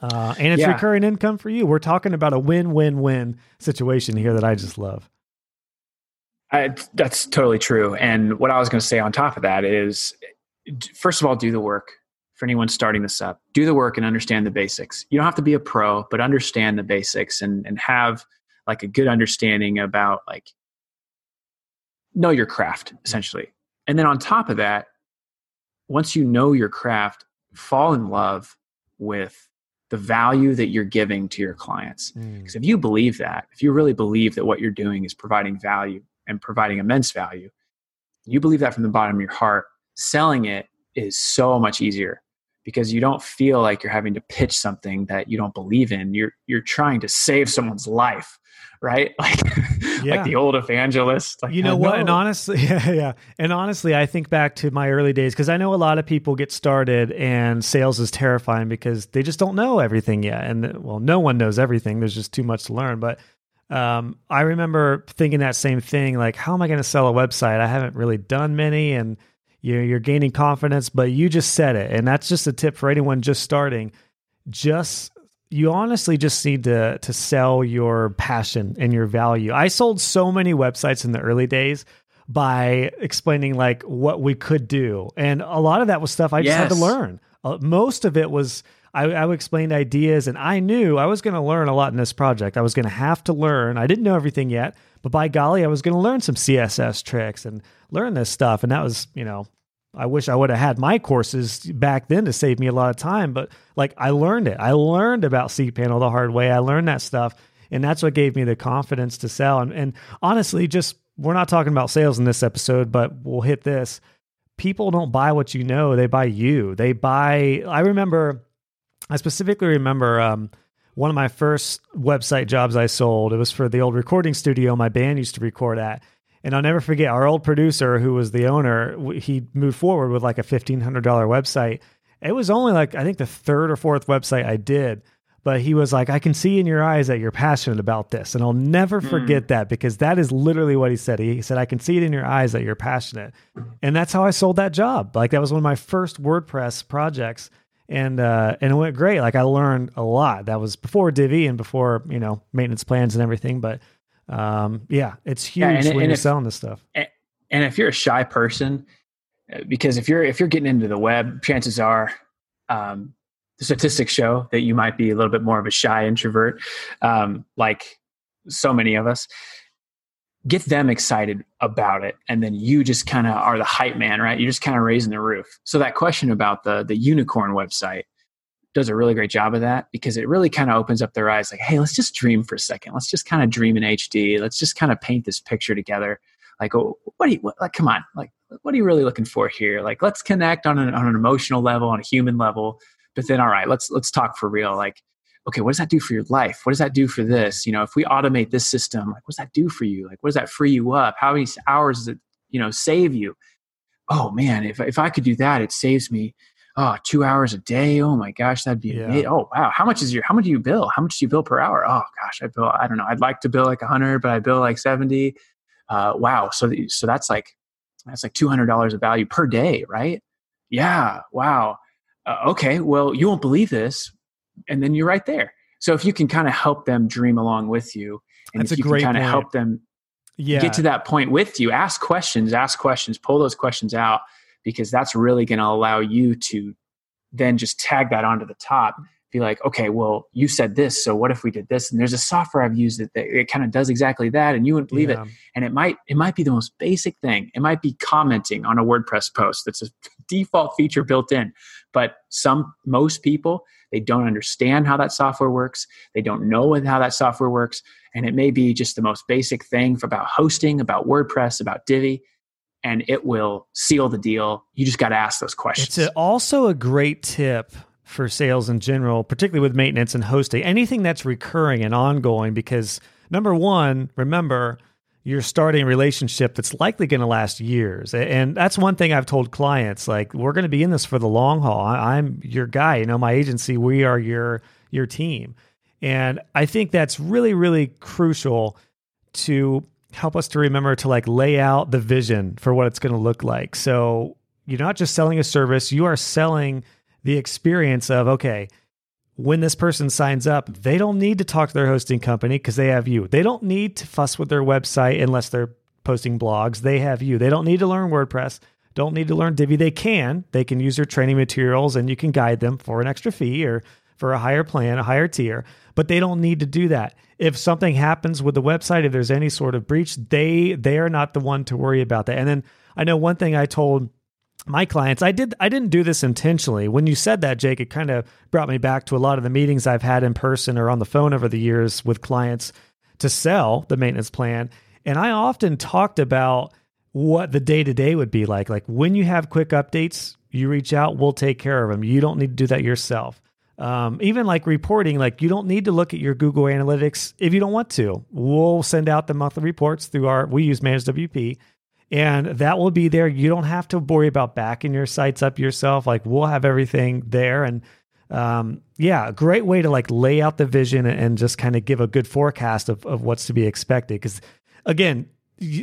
Uh, and it's Yeah. recurring income for you. We're talking about a win-win-win situation here that I just love. I, that's totally true. And what I was going to say on top of that is, first of all, do the work. For anyone starting this up, do the work and understand the basics. You don't have to be a pro, but understand the basics and and have like a good understanding about like know your craft essentially. And then on top of that, once you know your craft, fall in love with the value that you're giving to your clients. Hmm. Because if you believe that, if you really believe that what you're doing is providing value and providing immense value, you believe that from the bottom of your heart, selling it is so much easier because you don't feel like you're having to pitch something that you don't believe in. You're you're trying to save someone's life, right? Like Yeah. like the old evangelist. Like You know what? And honestly, yeah, yeah. And honestly, I think back to my early days because I know a lot of people get started and sales is terrifying because they just don't know everything yet. And well, no one knows everything. There's just too much to learn. But um, I remember thinking that same thing like, how am I going to sell a website? I haven't really done many and you're, you're gaining confidence, but you just said it. And that's just a tip for anyone just starting. Just you honestly just need to to sell your passion and your value. I sold so many websites in the early days by explaining like what we could do, and a lot of that was stuff I just had to learn. Uh, most of it was I, I would explain ideas, and I knew I was going to learn a lot in this project. I was going to have to learn. I didn't know everything yet, but by golly, I was going to learn some CSS tricks and learn this stuff, and that was you know I wish I would have had my courses back then to save me a lot of time, but like I learned it. I learned about cPanel the hard way. I learned that stuff, and that's what gave me the confidence to sell. And, and honestly, just we're not talking about sales in this episode, but we'll hit this. People don't buy what you know; they buy you. They buy. I remember, I specifically remember um, one of my first website jobs I sold. It was for the old recording studio my band used to record at. And I'll never forget our old producer, who was the owner. He moved forward with like a fifteen hundred dollar website. It was only like I think the third or fourth website I did, but he was like, "I can see in your eyes that you're passionate about this," and I'll never forget that because that is literally what he said. He said, "I can see it in your eyes that you're passionate," and that's how I sold that job. Like that was one of my first WordPress projects, and uh, and it went great. Like I learned a lot. That was before Divi and before you know maintenance plans and everything, but Um, yeah, it's huge yeah, and, when and you're if, selling this stuff. And, and if you're a shy person, uh, because if you're if you're getting into the web, chances are um, the statistics show that you might be a little bit more of a shy introvert, um, like so many of us. Get them excited about it, and then you just kind of are the hype man, right? You're just kind of raising the roof. So that question about the the unicorn website does a really great job of that because it really kind of opens up their eyes like hey let's just dream for a second. Let's just kind of dream in hd let's just kind of paint this picture together. Like oh, what do you what, like come on. Like what are you really looking for here? Like let's connect on an, on an emotional level on a human level but then all right let's let's talk for real. Like okay what does that do for your life? What does that do for this? You know if we automate this system like what does that do for you? Like what does that free you up? How many hours does it you know save you? Oh man if, if i could do that it saves me oh two hours a day oh my gosh that'd be yeah. amazing. oh wow how much is your how much do you bill how much do you bill per hour oh gosh i bill i don't know i'd like to bill like a 100 but i bill like 70 uh, wow so so that's like that's like $200 of value per day right yeah wow uh, okay, well, you won't believe this. And then you're right there. So if you can kind of help them dream along with you, and That's if you can kind of help them yeah. get to that point with you, ask questions, ask questions, pull those questions out, because that's really going to allow you to then just tag that onto the top. Be like, okay, well, you said this, so what if we did this? And there's a software I've used that, it kind of does exactly that, and you wouldn't believe yeah. it. And it might it might be the most basic thing. It might be commenting on a WordPress post. That's a default feature built in. But some, most people, they don't understand how that software works. They don't know how that software works. And it may be just the most basic thing about hosting, about WordPress, about Divi, and it will seal the deal. You just got to ask those questions. It's also a great tip for sales in general, particularly with maintenance and hosting, anything that's recurring and ongoing, because number one, remember, you're starting a relationship that's likely going to last years. And that's one thing I've told clients like we're going to be in this for the long haul. I'm your guy, you know, my agency, we are your your team. And I think that's really really crucial to help us to remember to like lay out the vision for what it's going to look like. So, you're not just selling a service, you are selling the experience of okay, when this person signs up, they don't need to talk to their hosting company because they have you. They don't need to fuss with their website unless they're posting blogs. They have you. They don't need to learn WordPress, don't need to learn Divi. They can. They can use your training materials and you can guide them for an extra fee or for a higher plan, a higher tier, but they don't need to do that. If something happens with the website, if there's any sort of breach, they they are not the one to worry about that. And then I know one thing I told my clients i did i didn't do this intentionally. When you said that jake it kind of brought me back to a lot of the meetings i've had in person or on the phone over the years with clients to sell the maintenance plan. And i often talked about what the day to day would be like. Like when you have quick updates you reach out we'll take care of them you don't need to do that yourself um, even like reporting like you don't need to look at your google analytics if you don't want to we'll send out the monthly reports through our we use Managed WP, and that will be there. You don't have to worry about backing your sites up yourself. Like we'll have everything there. And um, yeah, a great way to like lay out the vision and just kind of give a good forecast of, of what's to be expected. Because again,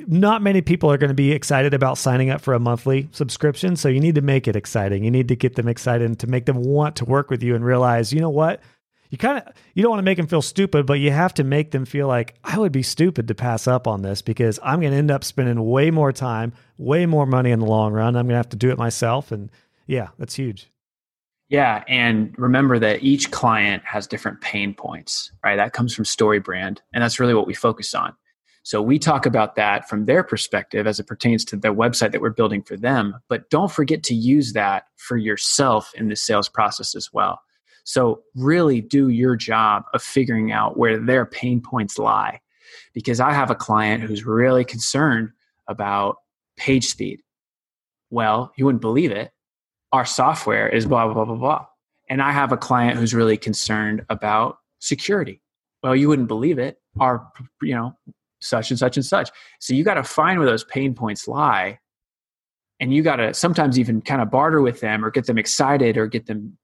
not many people are going to be excited about signing up for a monthly subscription. So you need to make it exciting. You need to get them excited and to make them want to work with you and realize, you know what? you kind of you don't want to make them feel stupid, but you have to make them feel like I would be stupid to pass up on this because I'm going to end up spending way more time, way more money in the long run. I'm going to have to do it myself, and yeah, that's huge. Yeah, and remember that each client has different pain points, right? That comes from StoryBrand, and that's really what we focus on. So we talk about that from their perspective as it pertains to the website that we're building for them, but don't forget to use that for yourself in the sales process as well. So, really do your job of figuring out where their pain points lie. Because I have a client who's really concerned about page speed. Well, you wouldn't believe it. Our software is blah, blah, blah, blah, blah. And I have a client who's really concerned about security. Well, you wouldn't believe it. Our, you know, such and such and such. So you got to find where those pain points lie. And you got to sometimes even kind of barter with them or get them excited or get them,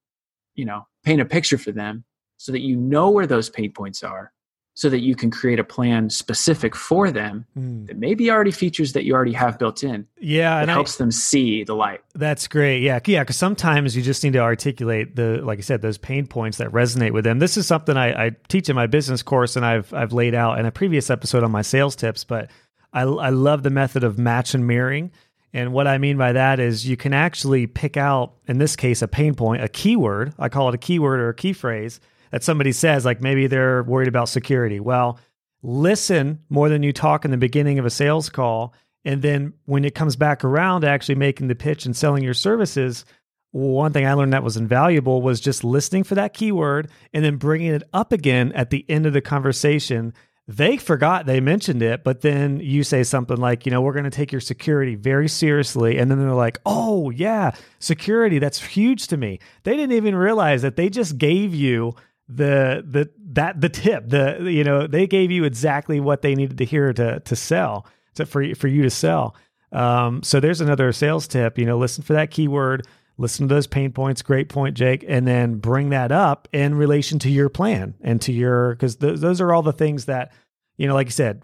you know, paint a picture for them so that you know where those pain points are so that you can create a plan specific for them mm. that maybe already features that you already have built in. Yeah, it helps I, them see the light. That's great. Yeah, yeah. Because sometimes you just need to articulate the, like I said, those pain points that resonate with them. This is something I, I teach in my business course, and I've I've laid out in a previous episode on my sales tips. But I I love the method of match and mirroring. And what I mean by that is you can actually pick out, in this case, a pain point, a keyword. I call it a keyword or a key phrase that somebody says, like maybe they're worried about security. Well, listen more than you talk in the beginning of a sales call. And then when it comes back around to actually making the pitch and selling your services, one thing I learned that was invaluable was just listening for that keyword and then bringing it up again at the end of the conversation. They forgot they mentioned it, but then you say something like, you know, we're going to take your security very seriously. And then they're like, oh, yeah, security, that's huge to me. They didn't even realize that they just gave you the the that the tip the you know they gave you exactly what they needed to hear to to sell to for for you to sell. Um, so there's another sales tip you know listen for that keyword listen to those pain points great point jake and then bring that up in relation to your plan and to your because th- those are all the things that you know like you said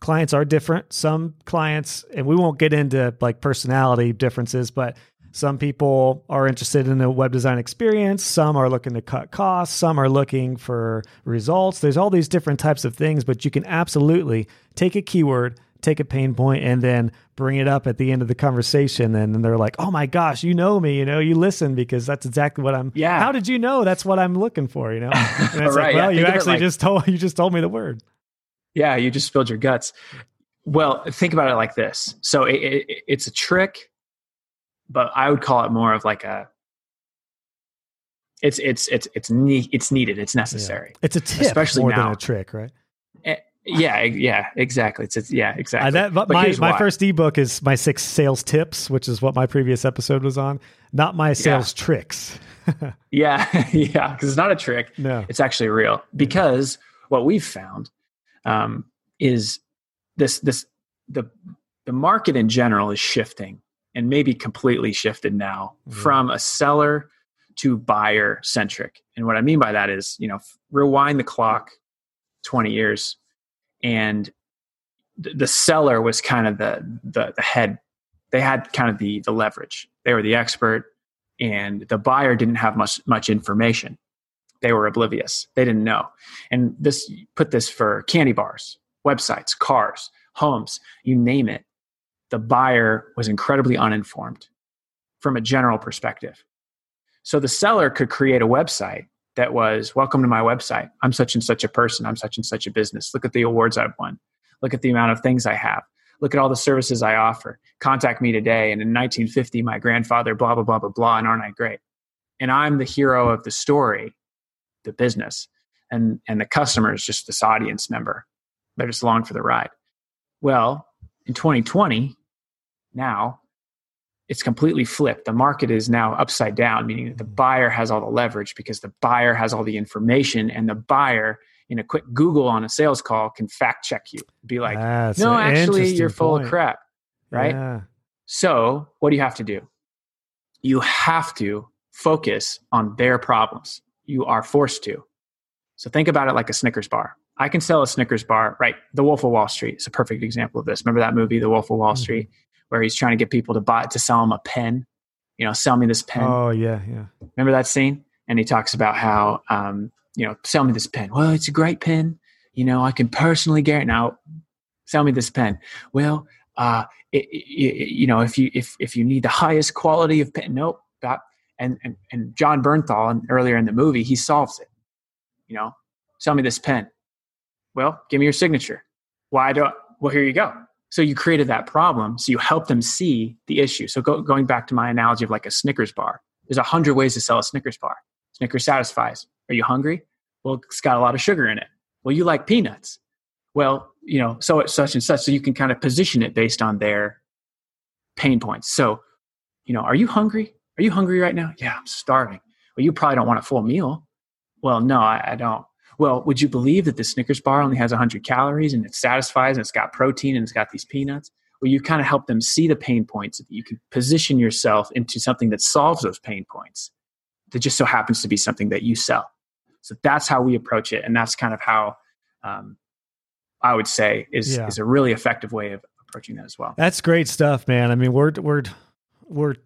clients are different. Some clients and we won't get into like personality differences but some people are interested in a web design experience. Some are looking to cut costs. Some are looking for results. There's all these different types of things, but you can absolutely take a keyword, take a pain point, and then bring it up at the end of the conversation. And then they're like, oh my gosh, you know me, you know, you listen because that's exactly what I'm. Yeah. How did you know that's what I'm looking for, you know? And it's right, like, well, yeah, you actually like, just told, you just told me the word. Yeah. You just spilled your guts. Well, think about it like this. So it, it, it's a trick but I would call it more of like a it's it's it's it's ne- it's needed. It's necessary. Yeah. It's a tip, especially more now. than a trick, right? Eh, yeah, yeah, exactly. It's, it's yeah, exactly. That, my my first ebook is my six sales tips, which is what my previous episode was on. Not my sales yeah. tricks. yeah, yeah, because it's not a trick. No, it's actually real. Because what we've found um, is this this the the market in general is shifting and maybe completely shifted now mm-hmm. from a seller to buyer centric. And what I mean by that is, you know, rewind the clock 20 years and the seller was kind of the, the, the head. They had kind of the the leverage. They were the expert and the buyer didn't have much much information. They were oblivious. They didn't know. And this put this for candy bars, websites, cars, homes, you name it the buyer was incredibly uninformed from a general perspective. So the seller could create a website that was welcome to my website. I'm such and such a person. I'm such and such a business. Look at the awards I've won. Look at the amount of things I have. Look at all the services I offer. Contact me today. And in 1950, my grandfather, blah, blah, blah, blah, blah. And aren't I great? And I'm the hero of the story, the business. And, and the customer is just this audience member. They're just along for the ride. Well, in 2020, now it's completely flipped. The market is now upside down, meaning that the mm-hmm. buyer has all the leverage because the buyer has all the information, and the buyer, in a quick Google on a sales call, can fact check you. Be like, That's no, actually, you're full point. of crap. Right. Yeah. So, what do you have to do? You have to focus on their problems. You are forced to. So, think about it like a Snickers bar. I can sell a Snickers bar, right? The Wolf of Wall Street is a perfect example of this. Remember that movie, The Wolf of Wall mm-hmm. Street? Where he's trying to get people to buy to sell him a pen. You know, sell me this pen. Oh yeah, yeah. Remember that scene? And he talks about how um, you know, sell me this pen. Well, it's a great pen. You know, I can personally guarantee. Now, sell me this pen. Well, uh, it, it, you know, if you if if you need the highest quality of pen, nope. That and and and Jon Bernthal, and earlier in the movie, he solves it. You know, sell me this pen. Well, give me your signature. Why don't? Well, here you go. So you created that problem. So you help them see the issue. So go, going back to my analogy of like a Snickers bar, there's a hundred ways to sell a Snickers bar. Snickers satisfies. Are you hungry? Well, it's got a lot of sugar in it. Well, you like peanuts. Well, you know, so it's such and such. So you can kind of position it based on their pain points. So, you know, are you hungry? Are you hungry right now? Yeah, I'm starving. Well, you probably don't want a full meal. Well, no, I, I don't well, would you believe that the Snickers bar only has 100 calories and it satisfies and it's got protein and it's got these peanuts? Well, you kind of help them see the pain points. You can position yourself into something that solves those pain points that just so happens to be something that you sell. So that's how we approach it. And that's kind of how um, I would say is Yeah. is a really effective way of approaching that as well. That's great stuff, man. I mean, we're we're we're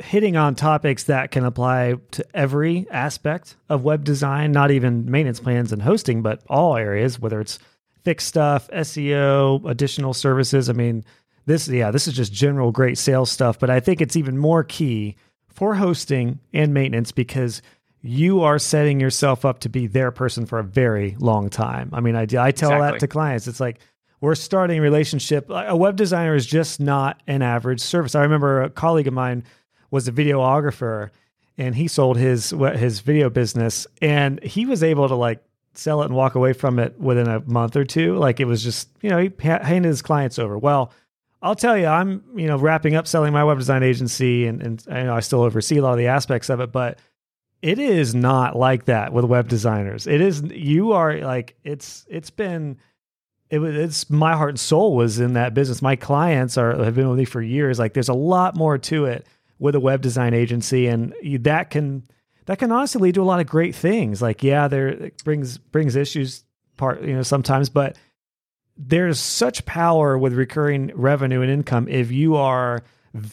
hitting on topics that can apply to every aspect of web design, not even maintenance plans and hosting, but all areas, whether it's fixed stuff, SEO, additional services. I mean, this yeah, this is just general great sales stuff, but I think it's even more key for hosting and maintenance because you are setting yourself up to be their person for a very long time. I mean, I, I tell that to clients. It's like we're starting a relationship. A web designer is just not an average service. I remember a colleague of mine was a videographer and he sold his his video business and he was able to like sell it and walk away from it within a month or two. Like it was just, you know, he handed his clients over. Well, I'll tell you, I'm, you know, wrapping up selling my web design agency and, and I know I still oversee a lot of the aspects of it, but it is not like that with web designers. It is, you are like, it's, it's been, it was, it's my heart and soul was in that business. My clients are, have been with me for years. Like there's a lot more to it with a web design agency and you, that can, that can honestly lead to a lot of great things. Like, yeah, there it brings, brings issues part, you know, sometimes, but there's such power with recurring revenue and income if you are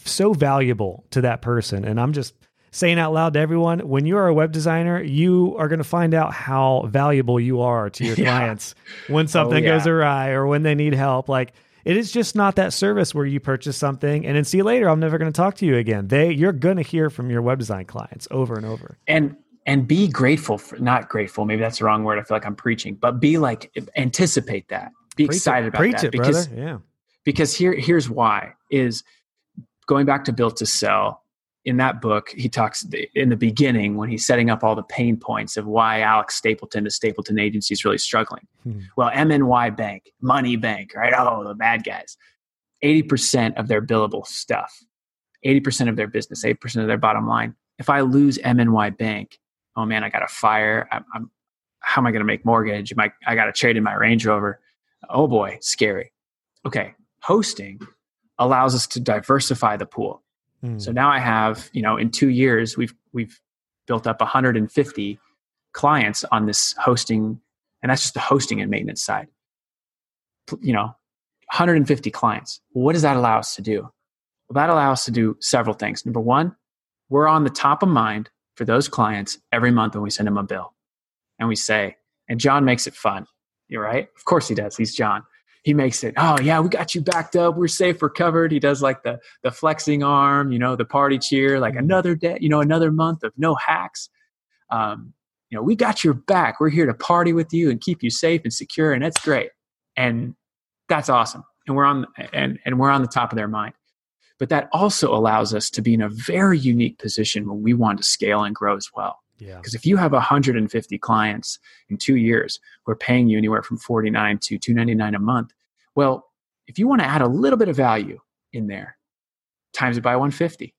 so valuable to that person. And I'm just saying out loud to everyone when you are a web designer, you are going to find out how valuable you are to your Yeah. clients when something oh, yeah. goes awry or when they need help. Like, it is just not that service where you purchase something and then see you later. I'm never going to talk to you again. They, you're going to hear from your web design clients over and over. and and be grateful for not grateful maybe that's the wrong word i feel like i'm preaching but be like anticipate that be Preach it. excited about Preach that it, because brother. Yeah. because here here's why is going back to built to sell in that book he talks in the beginning when he's setting up all the pain points of why alex stapleton the stapleton agency is really struggling. Hmm. well mny bank money bank right? Oh the bad guys. 80% of their billable stuff 80% of their business 8% of their bottom line. If i lose mny bank oh man i got to fire. I'm, I'm how am i going to make mortgage? Am I, I got to trade in my range rover. Oh boy scary. Okay hosting allows us to diversify the pool So mm. now i have you know in two years we've we've built up 150 clients on this hosting and that's just the hosting and maintenance side. You know 150 clients. What does that allow us to do? Well that allows us to do several things. Number one we're on the top of mind for those clients every month when we send them a bill. And we say and john makes it fun. You're right? Of course he does. He's john he makes it oh yeah we got you backed up. We're safe we're covered. He does like the the flexing arm you know the party cheer like another day you know another month of no hacks. Um, you know we got your back. We're here to party with you and keep you safe and secure and that's great. And that's awesome. And we're on and and we're on the top of their mind. But that also allows us to be in a very unique position when we want to scale and grow as well Yeah. because if you have 150 clients in two years who are paying you anywhere from 49 to 299 a month, well, if you want to add a little bit of value in there, times it by 150.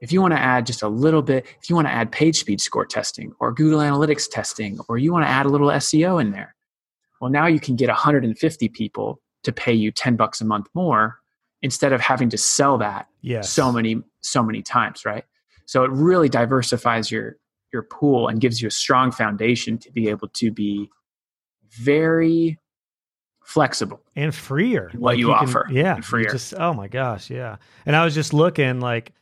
If you want to add just a little bit, if you want to add page speed score testing or Google Analytics testing, or you want to add a little SEO in there, well, now you can get 150 people to pay you 10 bucks a month more instead of having to sell that Yes. so many so many times right so it really diversifies your your pool and gives you a strong foundation to be able to be very flexible and freer what you can- offer, yeah and freer. just oh my gosh yeah. And i was just looking like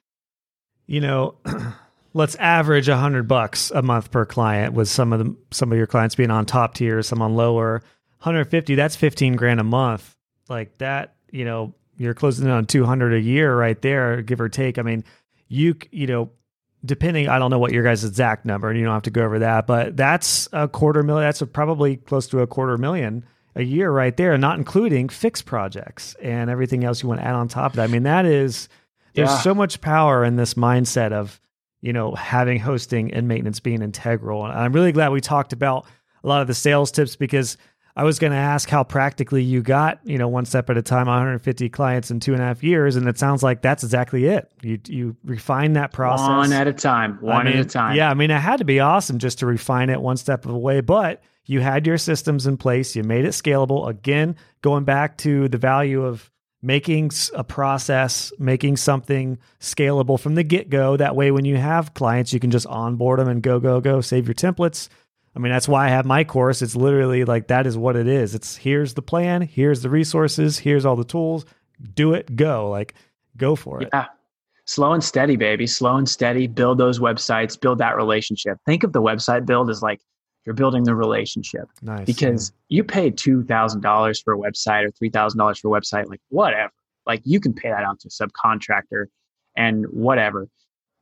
you know let's average a hundred bucks a month per client with some of them some of your clients being on top tier some on lower. 150 that's 15 grand a month. Like that you know you're closing in on 200 a year right there give or take. I mean you you know depending i don't know what your guys exact number and you don't have to go over that but that's a quarter million that's a, probably close to a quarter million a year right there not including fixed projects and everything else you want to add on top of that i mean that is there's Yeah. so much power in this mindset of you know having hosting and maintenance being integral and i'm really glad we talked about a lot of the sales tips because i was going to ask how practically you got you know one step at a time 150 clients in two and a half years and it sounds like that's exactly it you you refine that process one at a time one I mean, at a time Yeah, I mean, it had to be awesome just to refine it one step of the way, but you had your systems in place. You made it scalable. Again, going back to the value of making a process, making something scalable from the get go. That way, when you have clients, you can just onboard them and go, go, go, save your templates. I mean, that's why I have my course. It's literally like that is what it is. It's here's the plan, here's the resources, here's all the tools. Do it, go. Like go for it. Yeah. Slow and steady, baby. Slow and steady. Build those websites, build that relationship. Think of the website build as like you're building the relationship. Nice. Because yeah. you paid $2,000 for a website or $3,000 for a website, like whatever. Like you can pay that out to a subcontractor and whatever.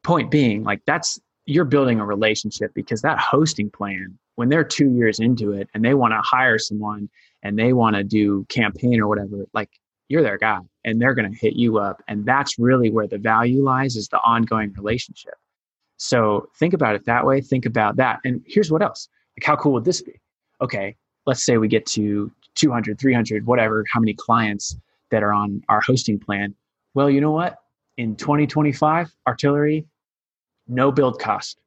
Point being, like that's you're building a relationship because that hosting plan, when they're two years into it and they want to hire someone and they want to do campaign or whatever, like you're their guy and they're going to hit you up. And that's really where the value lies is the ongoing relationship. So think about it that way. Think about that. And here's what else like, how cool would this be? Okay, let's say we get to 200, 300, whatever, how many clients that are on our hosting plan. Well, you know what? In 2025, artillery no build cost.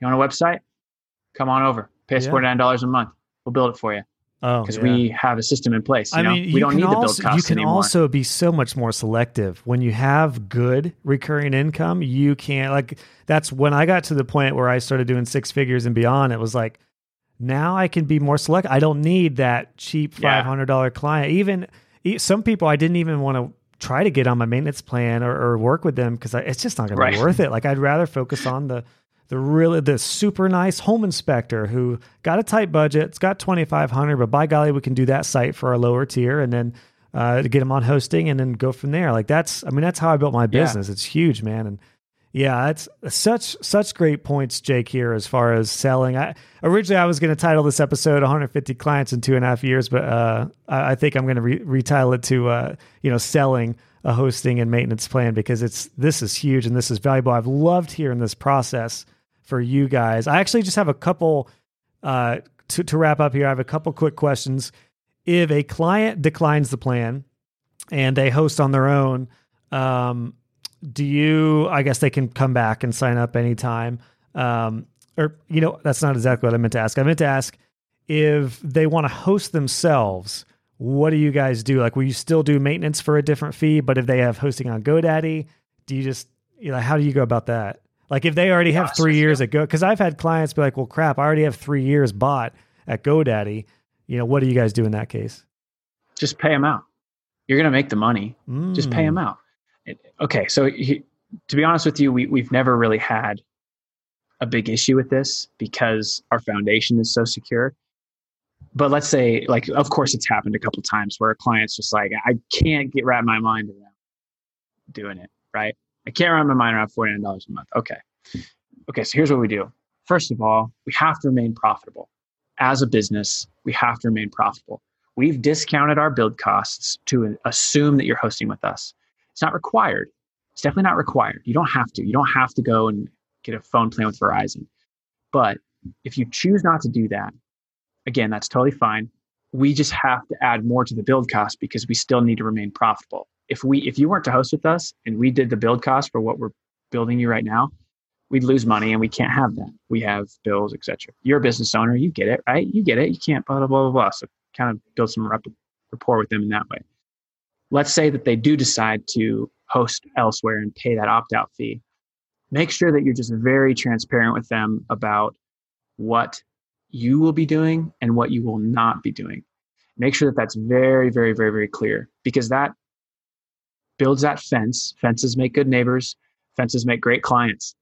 You want a website? Come on over. Pay us yeah. $49 a month. We'll build it for you. Oh, because yeah. we have a system in place. I know? mean, we don't need also, the build cost You can anymore. also be so much more selective when you have good recurring income. You can't like that's when I got to the point where I started doing six figures and beyond. It was like now I can be more select. I don't need that cheap five hundred dollar yeah. client. Even some people I didn't even want to try to get on my maintenance plan or, or work with them because it's just not going right. to be worth it. Like I'd rather focus on the the really the super nice home inspector who got a tight budget. It's got twenty five hundred, but by golly, we can do that site for our lower tier and then uh, to get them on hosting and then go from there. Like that's I mean that's how I built my business. Yeah. It's huge, man, and yeah, it's such such great points, Jake. Here as far as selling, I originally I was going to title this episode "150 Clients in Two and a Half Years," but uh, I, I, think I'm going to re- retitle it to uh, you know selling a hosting and maintenance plan because it's this is huge and this is valuable. I've loved hearing this process for you guys. I actually just have a couple uh, to to wrap up here. I have a couple quick questions. If a client declines the plan and they host on their own. Um, do you i guess they can come back and sign up anytime. Um, or you know that's not exactly what i meant to ask. I meant to ask if they want to host themselves what do you guys do? Like will you still do maintenance for a different fee but if they have hosting on godaddy do you just you know how do you go about that? Like if they already have three years at go because i've had clients be like well crap i already have three years bought at godaddy. You know what do you guys do in that case? Just pay them out. You're going to make the money. Mm. just pay them out okay, so he, to be honest with you, we, we've never really had a big issue with this because our foundation is so secure. But let's say, like, of course, it's happened a couple times where a client's just like, I can't get wrap my mind around doing it, right? I can't wrap my mind around $49 a month. Okay. Okay, so here's what we do. First of all, we have to remain profitable. As a business, we have to remain profitable. We've discounted our build costs to assume that you're hosting with us. It's not required. It's definitely not required. You don't have to. You don't have to go and get a phone plan with Verizon. But if you choose not to do that, again, that's totally fine. We just have to add more to the build cost because we still need to remain profitable. If we if you weren't to host with us and we did the build cost for what we're building you right now, we'd lose money and we can't have that. We have bills, etc. You're a business owner, you get it, right? You get it. You can't blah blah blah blah. So kind of build some rapport with them in that way let's say that they do decide to host elsewhere and pay that opt out fee. Make sure that you're just very transparent with them about what you will be doing and what you will not be doing. Make sure that that's very, very, very, very clear because that builds that fence. Fences make good neighbors, fences make great clients.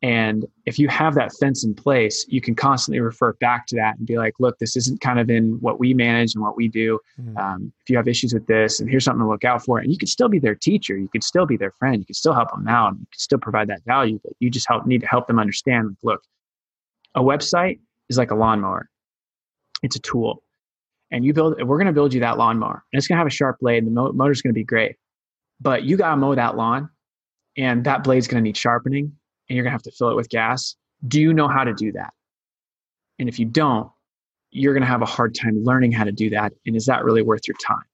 And if you have that fence in place, you can constantly refer back to that and be like, look, this isn't kind of in what we manage and what we do. Mm-hmm. Um, if you have issues with this, and here's something to look out for. And you could still be their teacher. You could still be their friend. You could still help them out. You could still provide that value, but you just help need to help them understand, like, look, a website is like a lawnmower. It's a tool. And you build, we're going to build you that lawnmower. And it's going to have a sharp blade and the motor's going to be great. But you got to mow that lawn and that blade's going to need sharpening and you're going to have to fill it with gas. Do you know how to do that? And if you don't, you're going to have a hard time learning how to do that. And is that really worth your time?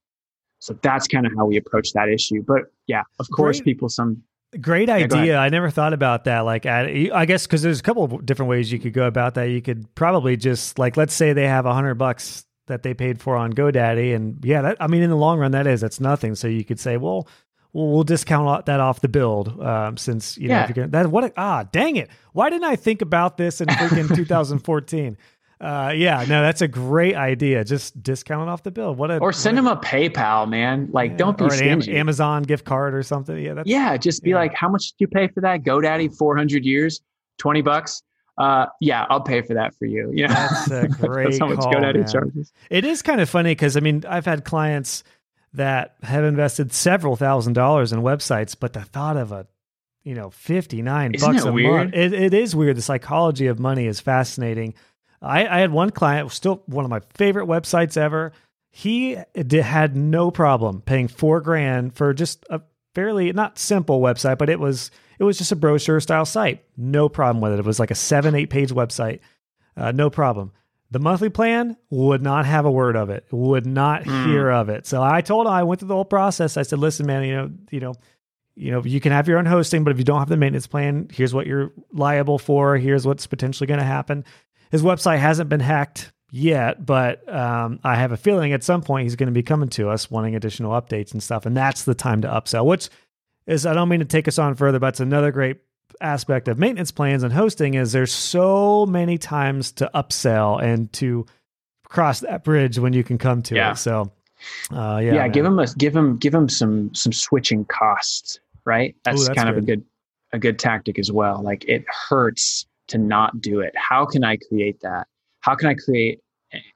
So that's kind of how we approach that issue. But yeah, of course, great, people some great yeah, idea. I never thought about that. Like, I guess because there's a couple of different ways you could go about that. You could probably just like, let's say they have a hundred bucks that they paid for on GoDaddy, and yeah, that I mean, in the long run, that is that's nothing. So you could say, well, we'll, we'll discount that off the build um, since you know yeah. if you're gonna, that what a, ah dang it why didn't I think about this in freaking 2014 uh, yeah, no, that's a great idea. Just discount it off the bill. What a or send them a PayPal, man. Like, yeah. don't be or an Am- Amazon gift card or something. Yeah, that's, yeah, just be yeah. like, how much did you pay for that? GoDaddy, four hundred years, twenty bucks. Uh, yeah, I'll pay for that for you. Yeah, That's a great That's how much call, GoDaddy man. charges. It is kind of funny because I mean I've had clients that have invested several thousand dollars in websites, but the thought of a you know fifty nine bucks a weird? month, it, it is weird. The psychology of money is fascinating. I, I had one client, still one of my favorite websites ever. He did, had no problem paying four grand for just a fairly not simple website, but it was it was just a brochure style site. No problem with it. It was like a seven eight page website. Uh, no problem. The monthly plan would not have a word of it. Would not Mm. hear of it. So I told him I went through the whole process. I said, "Listen, man, you know, you know, you know, you can have your own hosting, but if you don't have the maintenance plan, here's what you're liable for. Here's what's potentially going to happen." His website hasn't been hacked yet, but um, I have a feeling at some point he's going to be coming to us wanting additional updates and stuff, and that's the time to upsell. Which is, I don't mean to take us on further, but it's another great aspect of maintenance plans and hosting is there's so many times to upsell and to cross that bridge when you can come to Yeah. it. So, uh, yeah, Yeah, man. give them a give them give them some some switching costs, right? That's, that's kind of a good. good a good tactic as well. Like it hurts to not do it. How can I create that? How can I create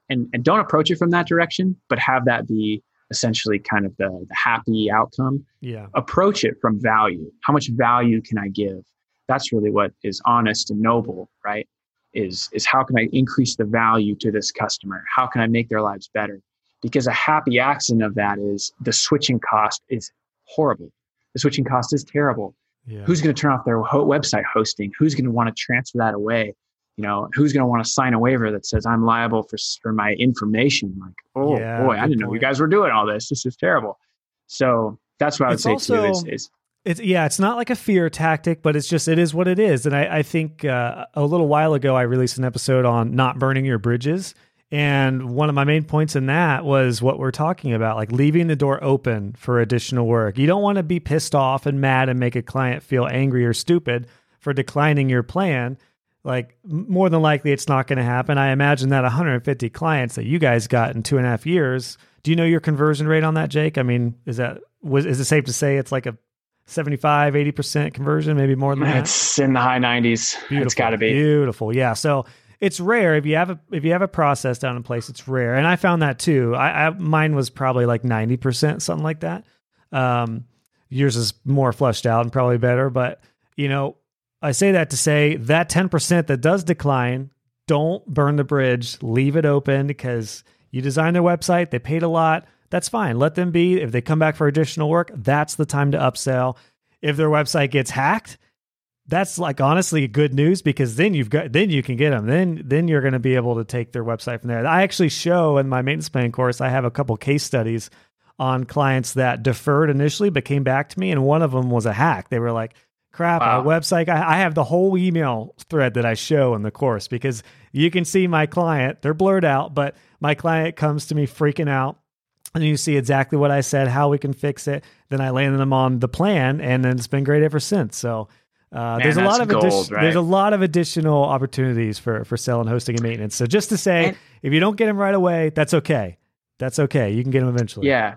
and and don't approach it from that direction, but have that be essentially kind of the, the happy outcome. yeah, Approach it from value. How much value can I give? That's really what is honest and noble, right? Is is how can I increase the value to this customer? How can I make their lives better? Because a happy accident of that is the switching cost is horrible. The switching cost is terrible. yeah. Who's going to turn off their ho- website hosting? Who's going to want to transfer that away? You know, who's going to want to sign a waiver that says I'm liable for for my information? Like, oh Yeah, boy, I didn't know you guys were doing all this. This is terrible. So that's what I would It's say also- too. Is, is It's yeah, it's not like a fear tactic, but it's just it is what it is. And I, I think uh, a little while ago I released an episode on not burning your bridges, and one of my main points in that was what we're talking about, like leaving the door open for additional work. You don't want to be pissed off and mad and make a client feel angry or stupid for declining your plan. Like more than likely, it's not going to happen. I imagine that 150 clients that you guys got in two and a half years. Do you know your conversion rate on that, Jake? I mean, is that was is it safe to say it's like a 75 80% conversion maybe more than that. It's in the high 90s. It's got to be. beautiful. Yeah. So it's rare. If you have a if you have a process down in place it's rare. And i found that too. I, I mine was probably like 90% something like that. Um yours is more fleshed out and probably better but you know i say that to say that 10% that does decline don't burn the bridge. Leave it open because you designed their website. They paid a lot that's fine. Let them be. If they come back for additional work that's the time to upsell. If their website gets hacked that's like honestly good news because then you've got then you can get them then then you're going to be able to take their website from there. I actually show in my maintenance plan course i have a couple case studies on clients that deferred initially but came back to me and one of them was a hack. They were like crap our Wow. website I, I have the whole email thread that i show in the course because you can see my client they're blurred out but my client comes to me freaking out and you see exactly what I said, how we can fix it. Then I landed them on the plan, and then it's been great ever since. So uh, Man, there's a lot of addi- right? there's a lot of additional opportunities for for selling, hosting, and maintenance. So just to say, And- if you don't get them right away, that's okay. That's okay. You can get them eventually. Yeah.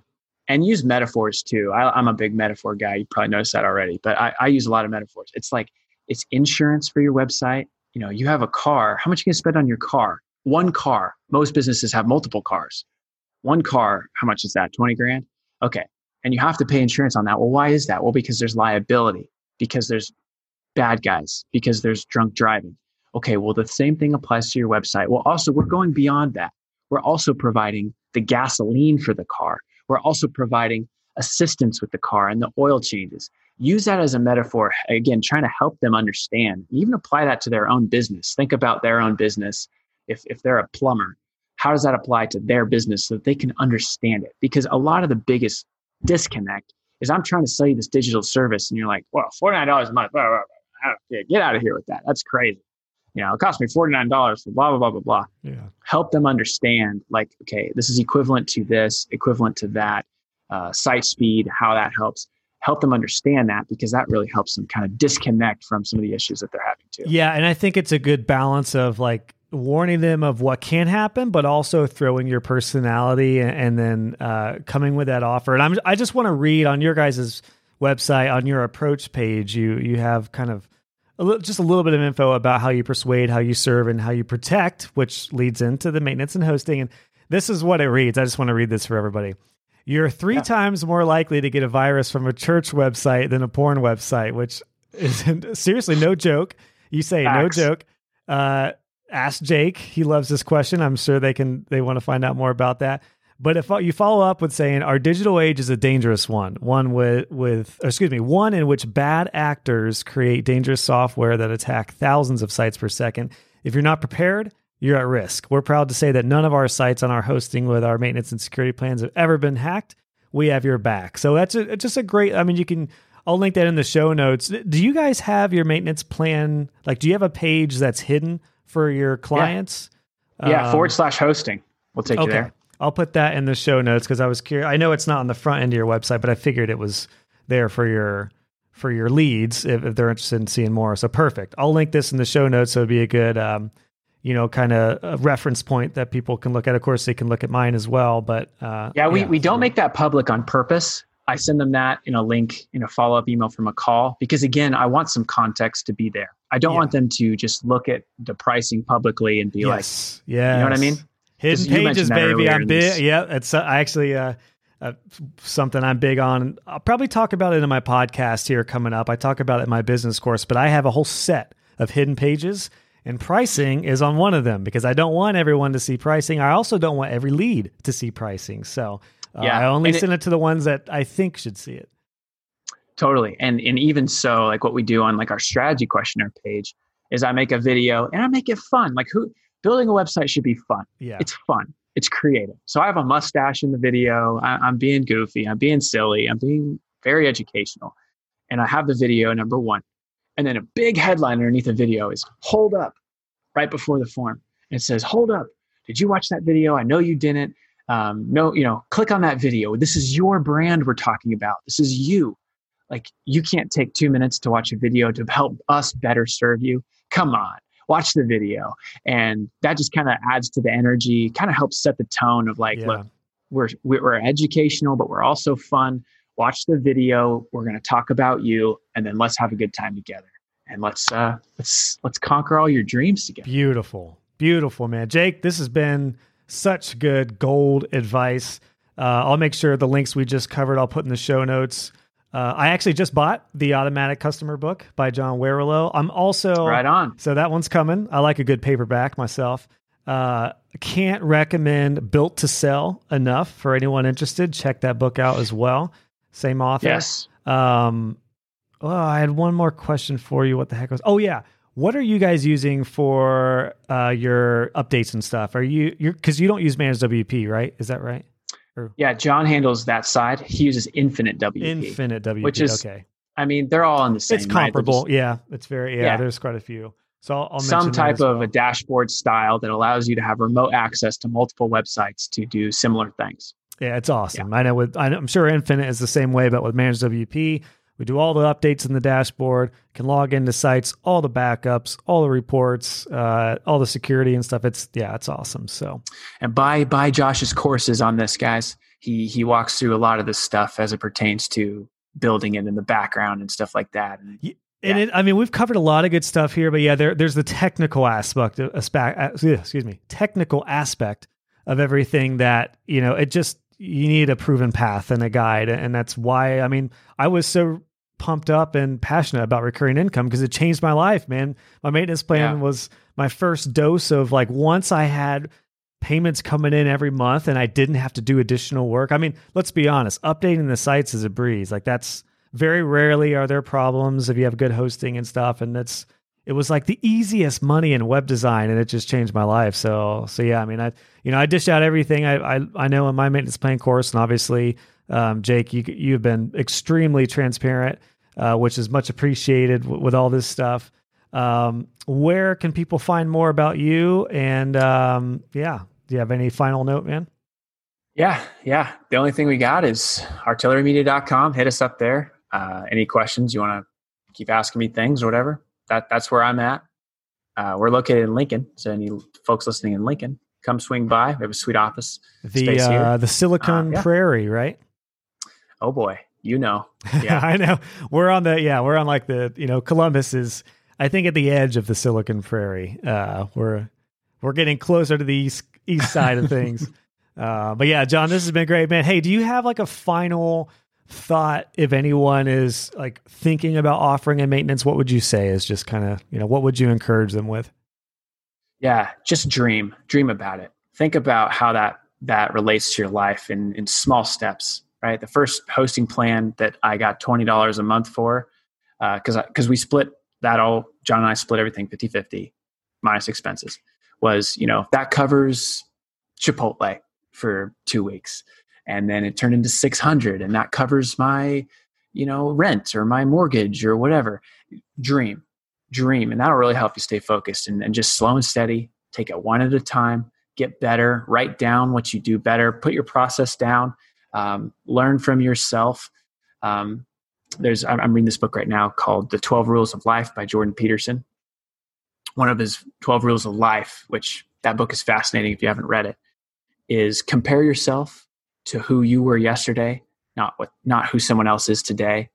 And use metaphors too. I, I'm a big metaphor guy. You probably noticed that already, but I, I use a lot of metaphors. It's like it's insurance for your website. You know, you have a car. How much are you to spend on your car? One car. Most businesses have multiple cars. One car, how much is that? 20 grand? Okay. And you have to pay insurance on that. Well, why is that? Well, because there's liability, because there's bad guys, because there's drunk driving. Okay, well, the same thing applies to your website. Well, also, we're going beyond that. We're also providing the gasoline for the car. We're also providing assistance with the car and the oil changes. Use that as a metaphor, again, trying to help them understand. Even apply that to their own business. Think about their own business. If, if they're a plumber, how does that apply to their business so that they can understand it? Because a lot of the biggest disconnect is I'm trying to sell you this digital service and you're like, well, $49 a month. Blah, blah, blah. Get out of here with that. That's crazy. You know, it cost me $49 for blah, blah, blah, blah, blah Yeah. help them understand like okay this is equivalent to this equivalent to that uh, site speed how that helps help them understand that because that really helps them kind of disconnect from some of the issues that they're having too Yeah, and I think it's a good balance of like warning them of what can happen, but also throwing your personality and, and then uh, coming with that offer. And I'm, I just want to read on your guys' website on your approach page. You you have kind of a little, just a little bit of info about how you persuade, how you serve, and how you protect, which leads into the maintenance and hosting. And this is what it reads. I just want to read this for everybody. You're three yeah. times more likely to get a virus from a church website than a porn website, which is seriously no joke. You say Facts. no joke. Uh, ask Jake. He loves this question. I'm sure they can. They want to find out more about that. But if you follow up with saying our digital age is a dangerous one, one with with excuse me, one in which bad actors create dangerous software that attack thousands of sites per second. If you're not prepared, you're at risk. We're proud to say that none of our sites on our hosting with our maintenance and security plans have ever been hacked. We have your back. So that's a, just a great. I mean, you can. I'll link that in the show notes. Do you guys have your maintenance plan? Like, do you have a page that's hidden for your clients? Yeah, yeah um, forward slash hosting. We'll take okay. you there. I'll put that in the show notes because I was curious. I know it's not on the front end of your website, but I figured it was there for your for your leads if, if they're interested in seeing more. So perfect. I'll link this in the show notes. So it'd be a good, um, you know, kind of reference point that people can look at. Of course, they can look at mine as well. But uh, yeah, we yeah, we don't make that public on purpose. I send them that in a link in a follow up email from a call because again, I want some context to be there. I don't yeah. want them to just look at the pricing publicly and be yes. like, yeah, you know what I mean? Hidden pages, baby. I'm big. Yeah, it's uh, actually uh, uh, something I'm big on. I'll probably talk about it in my podcast here coming up. I talk about it in my business course, but I have a whole set of hidden pages, and pricing is on one of them because I don't want everyone to see pricing. I also don't want every lead to see pricing. So uh, yeah, I only send it, it to the ones that I think should see it. Totally, and and even so, like what we do on like our strategy questionnaire page is I make a video and I make it fun. Like who building a website should be fun. Yeah. It's fun. It's creative. So I have a mustache in the video. I, am being goofy. I'm being silly. I'm being very educational. And I have the video number one. And then a big headline underneath the video is hold up right before the form. And it says, hold up. Did you watch that video? I know you didn't. Um, no, you know, click on that video. This is your brand we're talking about. This is you. Like you can't take two minutes to watch a video to help us better serve you. Come on watch the video and that just kind of adds to the energy kind of helps set the tone of like yeah. look we're we're educational but we're also fun watch the video we're going to talk about you and then let's have a good time together and let's uh let's let's conquer all your dreams together beautiful beautiful man jake this has been such good gold advice uh, i'll make sure the links we just covered i'll put in the show notes uh, I actually just bought the Automatic Customer book by John Warrillow. I'm also right on. So that one's coming. I like a good paperback myself. Uh, can't recommend Built to Sell enough for anyone interested. Check that book out as well. Same author. Yes. Um, oh, I had one more question for you. What the heck was? Oh yeah. What are you guys using for uh, your updates and stuff? Are you you because you don't use Manage WP, right? Is that right? Or? Yeah, John handles that side. He uses Infinite WP. Infinite WP, which is okay. I mean, they're all on the same. It's comparable. Right? Just, yeah, it's very yeah, yeah, There's quite a few. So I'll, I'll some type of a dashboard style that allows you to have remote access to multiple websites to do similar things. Yeah, it's awesome. Yeah. I know with I'm sure Infinite is the same way, but with Manage WP, we do all the updates in the dashboard, can log into sites, all the backups, all the reports, uh, all the security and stuff. It's yeah, it's awesome. So and buy buy Josh's courses on this, guys. He he walks through a lot of this stuff as it pertains to building it in the background and stuff like that. And, yeah. And it, I mean, we've covered a lot of good stuff here, but yeah, there, there's the technical aspect, aspect, uh, excuse me, technical aspect of everything that you know. It just you need a proven path and a guide, and that's why. I mean, I was so pumped up and passionate about recurring income because it changed my life, man. My maintenance plan yeah. was my first dose of like once I had payments coming in every month and I didn't have to do additional work. I mean, let's be honest, updating the sites is a breeze. Like that's very rarely are there problems if you have good hosting and stuff and that's it was like the easiest money in web design and it just changed my life. So so yeah, I mean I you know, I dish out everything I I, I know in my maintenance plan course and obviously um, Jake, you you've been extremely transparent uh, which is much appreciated w- with all this stuff. Um, where can people find more about you? And um, yeah, do you have any final note, man? Yeah, yeah. The only thing we got is artillerymedia.com. Hit us up there. Uh, any questions you want to keep asking me things or whatever? That that's where I'm at. Uh, we're located in Lincoln, so any folks listening in Lincoln, come swing by. We have a sweet office The space here. uh, the Silicon Uh, yeah. Prairie, right? Oh boy, you know. Yeah. I know. We're on the yeah, we're on like the you know Columbus is I think at the edge of the Silicon Prairie. Uh, we're we're getting closer to the east east side of things. Uh, but yeah, John, this has been great, man. Hey, do you have like a final thought if anyone is like thinking about offering a maintenance? What would you say is just kind of you know what would you encourage them with? Yeah, just dream. Dream about it. Think about how that that relates to your life in in small steps. Right. The first hosting plan that I got twenty dollars a month for, uh, because because we split that all. John and I split everything 50-50 minus expenses. Was you know that covers Chipotle for two weeks, and then it turned into six hundred, and that covers my you know rent or my mortgage or whatever. Dream dream and that'll really help you stay focused and, and just slow and steady. Take it one at a time get better write down what you do better put your process down um, learn from yourself. Um, there's I'm reading this book right now called the 12 rules of life by jordan peterson. One of his 12 rules of life which that book is fascinating if you haven't read it is compare yourself to who you were yesterday not what not who someone else is today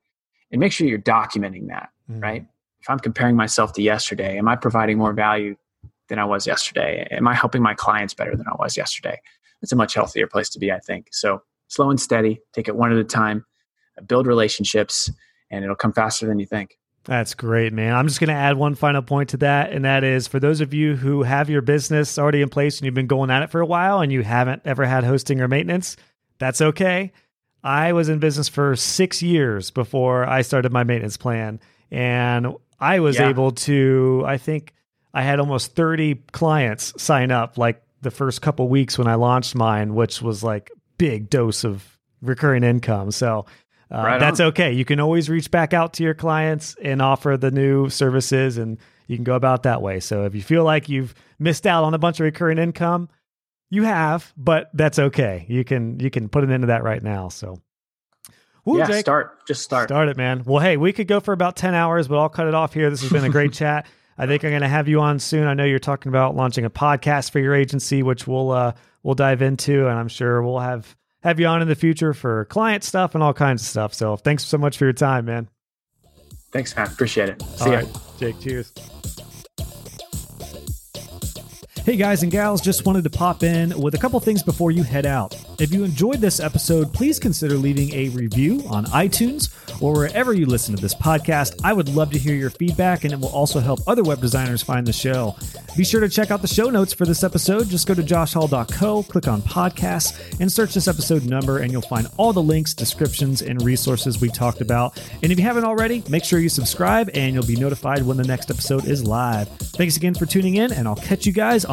and make sure you're documenting that Mm. right? If I'm comparing myself to yesterday, am I providing more value than I was yesterday? Am I helping my clients better than I was yesterday? It's a much healthier place to be, I think. So slow and steady, take it one at a time, build relationships, and it'll come faster than you think. That's great, man. I'm just going to add one final point to that. And that is for those of you who have your business already in place and you've been going at it for a while and you haven't ever had hosting or maintenance, that's okay. I was in business for six years before I started my maintenance plan. And I was Yeah. able to, I think I had almost 30 clients sign up like the first couple weeks when I launched mine, which was like big dose of recurring income. So uh, Right that's okay. You can always reach back out to your clients and offer the new services, and you can go about that way. So if you feel like you've missed out on a bunch of recurring income, you have, but that's okay. You can you can put an end to that right now. So, Woo, yeah, Jake. start. Just start. Start it, man. Well, hey, we could go for about 10 hours, but I'll cut it off here. This has been a great chat. I think I'm going to have you on soon. I know you're talking about launching a podcast for your agency, which we'll uh, we'll dive into, and I'm sure we'll have have you on in the future for client stuff and all kinds of stuff. So, thanks so much for your time, man. Thanks, man. Appreciate it. See All ya. right, Jake. Cheers. Hey guys and gals, just wanted to pop in with a couple things before you head out. If you enjoyed this episode, please consider leaving a review on iTunes or wherever you listen to this podcast. I would love to hear your feedback and it will also help other web designers find the show. Be sure to check out the show notes for this episode. Just go to joshhall.co, click on podcasts, and search this episode number, and you'll find all the links, descriptions, and resources we talked about. And if you haven't already, make sure you subscribe and you'll be notified when the next episode is live. Thanks again for tuning in, and I'll catch you guys